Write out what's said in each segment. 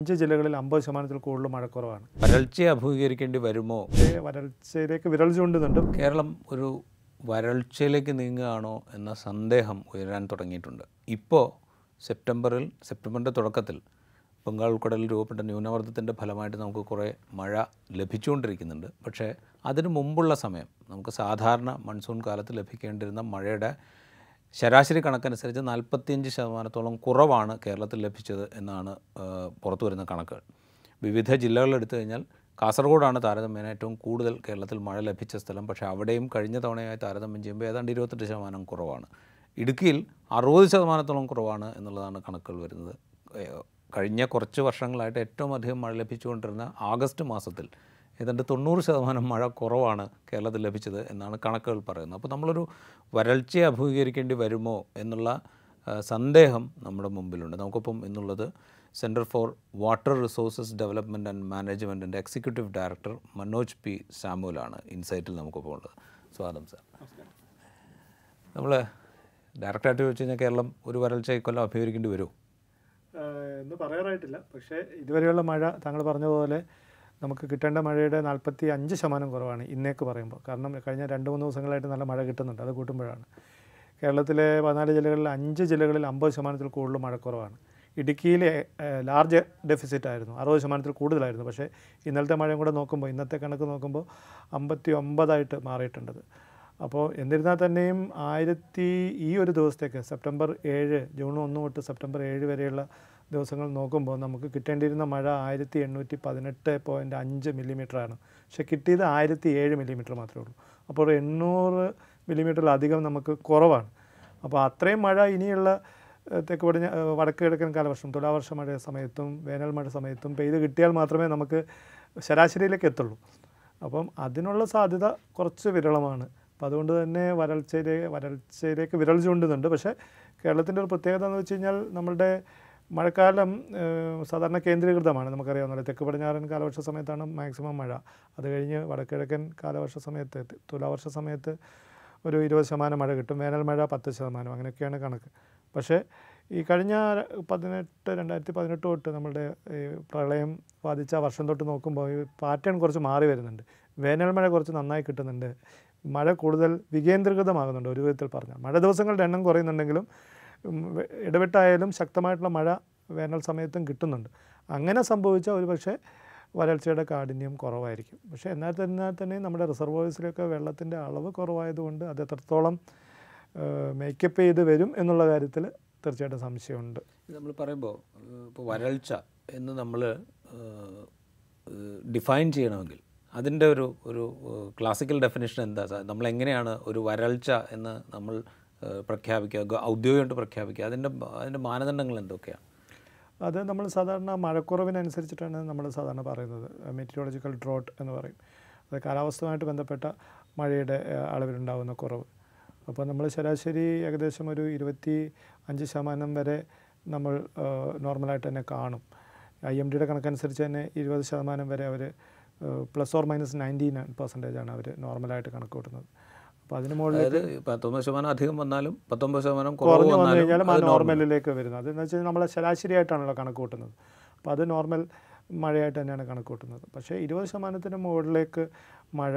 അഞ്ച് ജില്ലകളിൽ അമ്പത് ശതമാനത്തിൽ കൂടുതൽ മഴക്കുറവാണ്. വരൾച്ചയെ അഭിമുഖീകരിക്കേണ്ടി വരുമോ? വരൾച്ചയിലേക്ക് വിരൽ ചൂണ്ടുന്നുണ്ട് കേരളം ഒരു വരൾച്ചയിലേക്ക് നീങ്ങുകയാണോ എന്ന സന്ദേഹം ഉയരാൻ തുടങ്ങിയിട്ടുണ്ട്. ഇപ്പോൾ സെപ്റ്റംബറിൽ സെപ്റ്റംബറിന്റെ തുടക്കത്തിൽ ബംഗാൾ ഉൾക്കടലിൽ രൂപപ്പെട്ട ന്യൂനമർദ്ദത്തിന്റെ ഫലമായിട്ട് നമുക്ക് കുറേ മഴ ലഭിച്ചുകൊണ്ടിരിക്കുന്നുണ്ട്. പക്ഷേ അതിനു മുമ്പുള്ള സമയം നമുക്ക് സാധാരണ മൺസൂൺ കാലത്ത് ലഭിക്കേണ്ടിരുന്ന മഴയുടെ ശരാശരി കണക്കനുസരിച്ച് നാൽപ്പത്തിയഞ്ച് ശതമാനത്തോളം കുറവാണ് കേരളത്തിൽ ലഭിച്ചത് എന്നാണ് പുറത്തു വരുന്ന കണക്കുകൾ. വിവിധ ജില്ലകൾ എടുത്തു കഴിഞ്ഞാൽ കാസർഗോഡാണ് താരതമ്യേന ഏറ്റവും കൂടുതൽ കേരളത്തിൽ മഴ ലഭിച്ച സ്ഥലം. പക്ഷേ അവിടെയും കഴിഞ്ഞ തവണയായി താരതമ്യം ചെയ്യുമ്പോൾ ഏതാണ്ട് ഇരുപത്തെട്ട് ശതമാനം കുറവാണ്. ഇടുക്കിയിൽ അറുപത് ശതമാനത്തോളം കുറവാണ് എന്നുള്ളതാണ് കണക്കുകൾ വരുന്നത്. കഴിഞ്ഞ കുറച്ച് വർഷങ്ങളായിട്ട് ഏറ്റവും അധികം മഴ ലഭിച്ചുകൊണ്ടിരുന്ന ആഗസ്റ്റ് മാസത്തിൽ ഏതാണ്ട് തൊണ്ണൂറ് ശതമാനം മഴ കുറവാണ് കേരളത്തിൽ ലഭിച്ചത് എന്നാണ് കണക്കുകൾ പറയുന്നത്. അപ്പോൾ നമ്മളൊരു വരൾച്ചയെ അഭിമുഖീകരിക്കേണ്ടി വരുമോ എന്നുള്ള സന്ദേഹം നമ്മുടെ മുമ്പിലുണ്ട്. നമുക്കൊപ്പം എന്നുള്ളത് centre for water resources development and മാനേജ്മെന്റിന്റെ എക്സിക്യൂട്ടീവ് ഡയറക്ടർ മനോജ് പി സാമുലാണ് ഇൻസൈറ്റിൽ നമുക്കൊപ്പം ഉള്ളത്. സ്വാഗതം സാർ. നമ്മൾ ഡയറക്റ്റായിട്ട് ചോദിച്ചു കഴിഞ്ഞാൽ കേരളം ഒരു വരൾച്ച ഇക്കൊല്ലം അഭിമുഖീകരിക്കേണ്ടി വരുമോ? എന്ന് പറയാറായിട്ടില്ല. പക്ഷേ ഇതുവരെയുള്ള മഴ താങ്കൾ പറഞ്ഞതുപോലെ നമുക്ക് കിട്ടേണ്ട മഴയുടെ നാൽപ്പത്തി അഞ്ച് ശതമാനം കുറവാണ് ഇന്നേക്ക് പറയുമ്പോൾ. കാരണം കഴിഞ്ഞ രണ്ട് മൂന്ന് ദിവസങ്ങളായിട്ട് നല്ല മഴ കിട്ടുന്നുണ്ട്. അത് കൂട്ടുമ്പോഴാണ്. കേരളത്തിലെ പതിനാല് ജില്ലകളിൽ അഞ്ച് ജില്ലകളിൽ അമ്പത് ശതമാനത്തിൽ കൂടുതൽ മഴക്കുറവാണ് ഇടുക്കിയിലെ ലാർജ് ഡെഫിസിറ്റ് ആയിരുന്നു. അറുപത് ശതമാനത്തിൽ കൂടുതലായിരുന്നു. പക്ഷേ ഇന്നലത്തെ മഴയും കൂടെ നോക്കുമ്പോൾ ഇന്നത്തെ കണക്ക് നോക്കുമ്പോൾ അമ്പത്തി ഒമ്പതായിട്ട് മാറിയിട്ടുണ്ടത് അപ്പോൾ എന്നിരുന്നാൽ തന്നെയും ആയിരത്തി ഈ ഒരു ദിവസത്തേക്ക് സെപ്റ്റംബർ ഏഴ് ജൂൺ ഒന്ന് തൊട്ട് സെപ്റ്റംബർ ഏഴ് വരെയുള്ള ദിവസങ്ങൾ നോക്കുമ്പോൾ നമുക്ക് കിട്ടേണ്ടിയിരുന്ന മഴ ആയിരത്തി എണ്ണൂറ്റി പതിനെട്ട് പോയിന്റ് അഞ്ച് മില്ലിമീറ്ററാണ് പക്ഷെ കിട്ടിയത് ആയിരത്തി ഏഴ് മില്ലിമീറ്റർ മാത്രമേ ഉള്ളൂ. അപ്പോൾ എണ്ണൂറ് മില്ലിമീറ്ററിലധികം നമുക്ക് കുറവാണ്. അപ്പോൾ അത്രയും മഴ ഇനിയുള്ള തെക്ക് പടിഞ്ഞ വടക്ക് കിഴക്കൻ കാലവർഷം തുലാവർഷ മഴ സമയത്തും വേനൽ മഴ സമയത്തും പെയ്ത് കിട്ടിയാൽ മാത്രമേ നമുക്ക് ശരാശരിയിലേക്ക് എത്തുള്ളൂ. അപ്പം അതിനുള്ള സാധ്യത കുറച്ച് വിരളമാണ്. അപ്പോൾ അതുകൊണ്ട് തന്നെ വരൾച്ചയിലേക്ക് വരൾച്ചയിലേക്ക് വിരൽ ചൂണ്ടുന്നുണ്ട്. പക്ഷേ കേരളത്തിന്റെ ഒരു പ്രത്യേകത എന്ന് വെച്ച് കഴിഞ്ഞാൽ നമ്മളുടെ മഴക്കാലം സാധാരണ കേന്ദ്രീകൃതമാണ്. നമുക്കറിയാവുന്ന തെക്ക് പടിഞ്ഞാറൻ കാലവർഷ സമയത്താണ് മാക്സിമം മഴ. അത് കഴിഞ്ഞ് വടക്കിഴക്കൻ കാലവർഷ സമയത്ത് തുലാവർഷ സമയത്ത് ഒരു ഇരുപത് ശതമാനം മഴ കിട്ടും. വേനൽ മഴ പത്ത് ശതമാനം. അങ്ങനെയൊക്കെയാണ് കണക്ക്. പക്ഷേ ഈ കഴിഞ്ഞ പതിനെട്ട് രണ്ടായിരത്തി പതിനെട്ട് തൊട്ട് നമ്മളുടെ ഈ പ്രളയം ബാധിച്ച വർഷം തൊട്ട് നോക്കുമ്പോൾ ഈ പാറ്റേൺ കുറച്ച് മാറി വരുന്നുണ്ട്. വേനൽ മഴ കുറച്ച് നന്നായി കിട്ടുന്നുണ്ട്. മഴ കൂടുതൽ വികേന്ദ്രീകൃതമാകുന്നുണ്ട് ഒരു വിധത്തിൽ പറഞ്ഞാൽ. മഴ ദിവസങ്ങളുടെ എണ്ണം കുറയുന്നുണ്ടെങ്കിലും ഇടവിട്ടായാലും ശക്തമായിട്ടുള്ള മഴ വേനൽ സമയത്തും കിട്ടുന്നുണ്ട്. അങ്ങനെ സംഭവിച്ച ഒരു പക്ഷേ വരൾച്ചയുടെ കാഠിന്യം കുറവായിരിക്കും. പക്ഷേ എന്നാൽ തന്നെ തന്നെ നമ്മുടെ റിസർവോയ്സിലൊക്കെ വെള്ളത്തിന്റെ അളവ് കുറവായതുകൊണ്ട് അത് എത്രത്തോളം മേക്കപ്പ് ചെയ്ത് വരും എന്നുള്ള കാര്യത്തിൽ തീർച്ചയായിട്ടും സംശയമുണ്ട്. നമ്മൾ പറയുമ്പോൾ ഇപ്പോൾ വരൾച്ച എന്ന് നമ്മൾ ഡിഫൈൻ ചെയ്യണമെങ്കിൽ അതിന്റെ ഒരു ഒരു ക്ലാസിക്കൽ ഡെഫിനേഷൻ എന്താ നമ്മൾ എങ്ങനെയാണ് ഒരു വരൾച്ച എന്ന് നമ്മൾ പ്രഖ്യാപിക്കുക ഔദ്യോഗികമായിട്ട് പ്രഖ്യാപിക്കുക. അതിന്റെ അതിന്റെ മാനദണ്ഡങ്ങൾ എന്തൊക്കെയാണ് അത് നമ്മൾ സാധാരണ മഴക്കുറവിനനുസരിച്ചിട്ടാണ് നമ്മൾ സാധാരണ പറയുന്നത്. മെറ്റീരിയോളജിക്കൽ ഡ്രോട്ട് എന്ന് പറയും. അത് കാലാവസ്ഥയുമായിട്ട് ബന്ധപ്പെട്ട മഴയുടെ അളവിലുണ്ടാകുന്ന കുറവ്. അപ്പോൾ നമ്മൾ ശരാശരി ഏകദേശം ഒരു ഇരുപത്തി അഞ്ച് ശതമാനം വരെ നമ്മൾ നോർമലായിട്ട് തന്നെ കാണും. ഐ എം ഡിയുടെ കണക്കനുസരിച്ച് തന്നെ ഇരുപത് ശതമാനം വരെ അവർ plus or minus ninety nine percentage ആണ് അവർ നോർമലായിട്ട് കണക്ക് കൂട്ടുന്നത്. അപ്പോൾ അതിന് മുകളിൽ അതായത് പത്തൊമ്പത് ശതമാനം അധികം വന്നാലും പത്തൊമ്പത് ശതമാനം കുറഞ്ഞു വന്നു കഴിഞ്ഞാൽ നോർമലിലേക്ക് വരുന്നത്. അതെന്ന് വെച്ചാൽ നമ്മൾ ശരാശരിയായിട്ടാണല്ലോ കണക്ക് കൂട്ടുന്നത് അപ്പോൾ അത് നോർമൽ മഴയായിട്ട് തന്നെയാണ് കണക്ക് കൂട്ടുന്നത് പക്ഷേ ഇരുപത് ശതമാനത്തിന് മുകളിലേക്ക് മഴ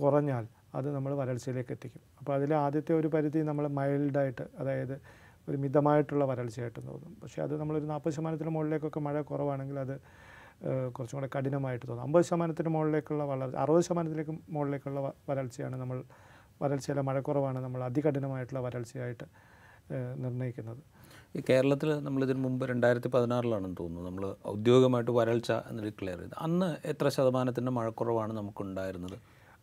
കുറഞ്ഞാൽ അത് നമ്മൾ വരൾച്ചയിലേക്ക് എത്തിക്കും. അപ്പോൾ അതിൽ ആദ്യത്തെ ഒരു പരിധി നമ്മൾ മൈൽഡായിട്ട് അതായത് ഒരു മിതമായിട്ടുള്ള വരൾച്ചയായിട്ട് തോന്നും. പക്ഷേ അത് നമ്മളൊരു നാൽപ്പത് ശതമാനത്തിന് മുകളിലേക്കൊക്കെ മഴ കുറവാണെങ്കിൽ അത് കുറച്ചും കൂടെ കഠിനമായിട്ട് തോന്നും. അമ്പത് ശതമാനത്തിന് മുകളിലേക്കുള്ള വളർച്ച അറുപത് ശതമാനത്തിലേക്ക് മുകളിലേക്കുള്ള വരൾച്ചയാണ് നമ്മൾ വരൾച്ചയിലെ മഴക്കുറവാണ് നമ്മൾ അതികഠിനമായിട്ടുള്ള വരൾച്ചയായിട്ട് നിർണയിക്കുന്നത്. ഈ കേരളത്തിൽ നമ്മൾ ഇതിന് മുമ്പ് രണ്ടായിരത്തി പതിനാറിലാണെന്ന് തോന്നുന്നു. നമ്മൾ ഔദ്യോഗികമായിട്ട് വരൾച്ച എന്ന് ഡിക്ലെയർ ചെയ്ത്. അന്ന് എത്ര ശതമാനത്തിന്റെ മഴക്കുറവാണ് നമുക്കുണ്ടായിരുന്നത്?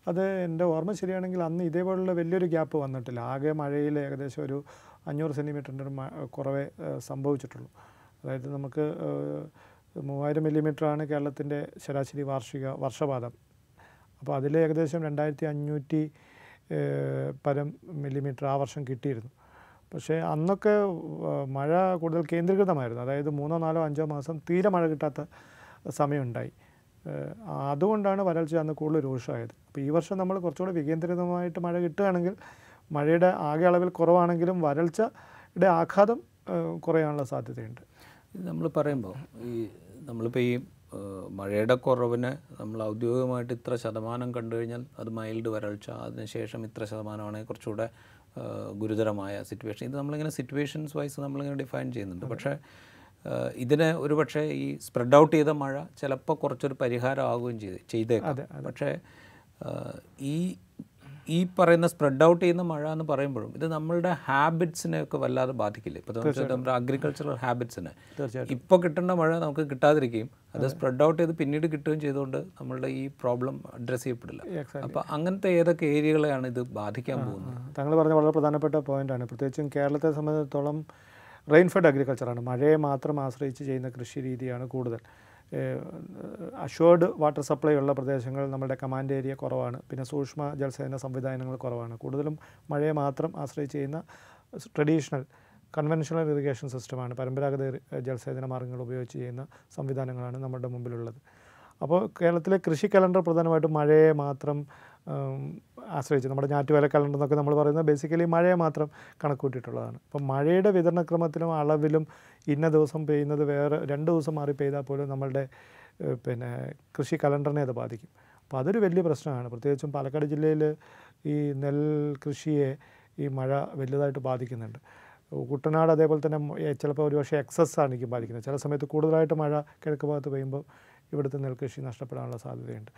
അത് എന്റെ ഓർമ്മ ശരിയാണെങ്കിൽ അന്ന് ഇതേപോലുള്ള വലിയൊരു ഗ്യാപ്പ് വന്നിട്ടില്ല. ആകെ മഴയിൽ ഏകദേശം ഒരു അഞ്ഞൂറ് സെന്റിമീറ്ററിന്റെ ഒരു കുറവേ സംഭവിച്ചിട്ടുള്ളൂ. അതായത് നമുക്ക് മൂവായിരം മില്ലിമീറ്ററാണ് കേരളത്തിന്റെ ശരാശരി വാർഷിക വർഷപാതം. അപ്പോൾ അതിൽ ഏകദേശം രണ്ടായിരത്തി അഞ്ഞൂറ്റി പരം മില്ലിമീറ്റർ ആ വർഷം കിട്ടിയിരുന്നു. പക്ഷേ അന്നൊക്കെ മഴ കൂടുതൽ കേന്ദ്രീകൃതമായിരുന്നു. അതായത് മൂന്നോ നാലോ അഞ്ചോ മാസം തീരെ മഴ കിട്ടാത്ത സമയമുണ്ടായി. അതുകൊണ്ടാണ് വരൾച്ച അന്ന് കൂടുതൽ രൂക്ഷമായത്. അപ്പോൾ ഈ വർഷം നമ്മൾ കുറച്ചുകൂടി വികേന്ദ്രിതമായിട്ട് മഴ കിട്ടുകയാണെങ്കിൽ മഴയുടെ ആകെ അളവിൽ കുറവാണെങ്കിലും വരൾച്ചയുടെ ആഘാതം കുറയാനുള്ള സാധ്യതയുണ്ട്. നമ്മൾ പറയുമ്പോൾ ഈ നമ്മളിപ്പോൾ ഈ മഴയുടെ കുറവിന് നമ്മൾ ഔദ്യോഗികമായിട്ട് ഇത്ര ശതമാനം കണ്ടു കഴിഞ്ഞാൽ അത് മൈൽഡ് വരൾച്ച അതിനുശേഷം ഇത്ര ശതമാനമാണെങ്കിൽ കുറച്ചുകൂടെ ഗുരുതരമായ സിറ്റുവേഷൻ ഇത് നമ്മളിങ്ങനെ സിറ്റുവേഷൻസ് വൈസ് നമ്മളിങ്ങനെ ഡിഫൈൻ ചെയ്യുന്നുണ്ട്. പക്ഷേ ഇതിന് ഒരു പക്ഷേ ഈ സ്പ്രെഡ് ഔട്ട് ചെയ്ത മഴ ചിലപ്പോൾ കുറച്ചൊരു പരിഹാരമാകുകയും ആവുകയും ചെയ്ത് ചെയ്തേക്കാം. പക്ഷേ ഈ ഈ പറയുന്ന സ്പ്രെഡ് ഔട്ട് ചെയ്യുന്ന മഴ എന്ന് പറയുമ്പോഴും ഇത് നമ്മളുടെ ഹാബിറ്റ്സിനെ ഒക്കെ വല്ലാതെ ബാധിക്കില്ലേ? ഇപ്പോൾ നമ്മുടെ അഗ്രികൾച്ചറൽ ഹാബിറ്റ്സിനെ ഇപ്പോൾ കിട്ടേണ്ട മഴ നമുക്ക് കിട്ടാതിരിക്കുകയും അത് സ്പ്രെഡ് ഔട്ട് ചെയ്ത് പിന്നീട് കിട്ടുകയും ചെയ്തുകൊണ്ട് നമ്മളുടെ ഈ പ്രോബ്ലം അഡ്രസ്സ് ചെയ്യപ്പെടില്ല. അപ്പോൾ അങ്ങനത്തെ ഏതൊക്കെ ഏരിയകളെയാണ് ഇത് ബാധിക്കാൻ പോകുന്നത്? താങ്കൾ പറഞ്ഞ വളരെ പ്രധാനപ്പെട്ട പോയിന്റാണ് പ്രത്യേകിച്ചും കേരളത്തെ സംബന്ധിച്ചിടത്തോളം റെയിൻഫെഡ് അഗ്രികൾച്ചറാണ് മഴയെ മാത്രം ആശ്രയിച്ച് ചെയ്യുന്ന കൃഷി രീതിയാണ് കൂടുതൽ. അഷ്വേർഡ് വാട്ടർ സപ്ലൈ ഉള്ള പ്രദേശങ്ങൾ നമ്മുടെ കമാൻഡ് ഏരിയ കുറവാണ്. പിന്നെ സൂക്ഷ്മ ജലസേചന സംവിധാനങ്ങൾ കുറവാണ്. കൂടുതലും മഴയെ മാത്രം ആശ്രയിച്ച് ചെയ്യുന്ന ട്രഡീഷണൽ കൺവെൻഷണൽ ഇറിഗേഷൻ സിസ്റ്റമാണ് പരമ്പരാഗത ജലസേചന മാർഗങ്ങൾ ഉപയോഗിച്ച് ചെയ്യുന്ന സംവിധാനങ്ങളാണ് നമ്മുടെ മുമ്പിലുള്ളത്. അപ്പോൾ കേരളത്തിലെ കൃഷി കലണ്ടർ പ്രധാനമായിട്ടും മഴയെ മാത്രം ആശ്രയിച്ച് നമ്മുടെ ഞാറ്റുവേല കലണ്ടർ എന്നൊക്കെ നമ്മൾ പറയുന്നത് ബേസിക്കലി മഴയെ മാത്രം കണക്കൂട്ടിയിട്ടുള്ളതാണ് അപ്പം മഴയുടെ വിതരണക്രമത്തിലും അളവിലും ഇന്ന ദിവസം പെയ്യുന്നത് വേറെ രണ്ട് ദിവസം മാറി പെയ്താൽ പോലും നമ്മളുടെ പിന്നെ കൃഷി കലണ്ടറിനെ അത് ബാധിക്കും. അപ്പോൾ അതൊരു വലിയ പ്രശ്നമാണ്. പ്രത്യേകിച്ചും പാലക്കാട് ജില്ലയിൽ ഈ നെൽ കൃഷിയെ ഈ മഴ വലുതായിട്ട് ബാധിക്കുന്നുണ്ട്. കുട്ടനാട് അതേപോലെ തന്നെ ചിലപ്പോൾ ഒരു ഒരുപക്ഷെ എക്സസ് ആണ് എനിക്ക് ബാധിക്കുന്നത്. ചില സമയത്ത് കൂടുതലായിട്ട് മഴ കിഴക്ക് ഭാഗത്ത് പെയ്യുമ്പോൾ ഇവിടുത്തെ നെൽകൃഷി നഷ്ടപ്പെടാനുള്ള സാധ്യതയുണ്ട്.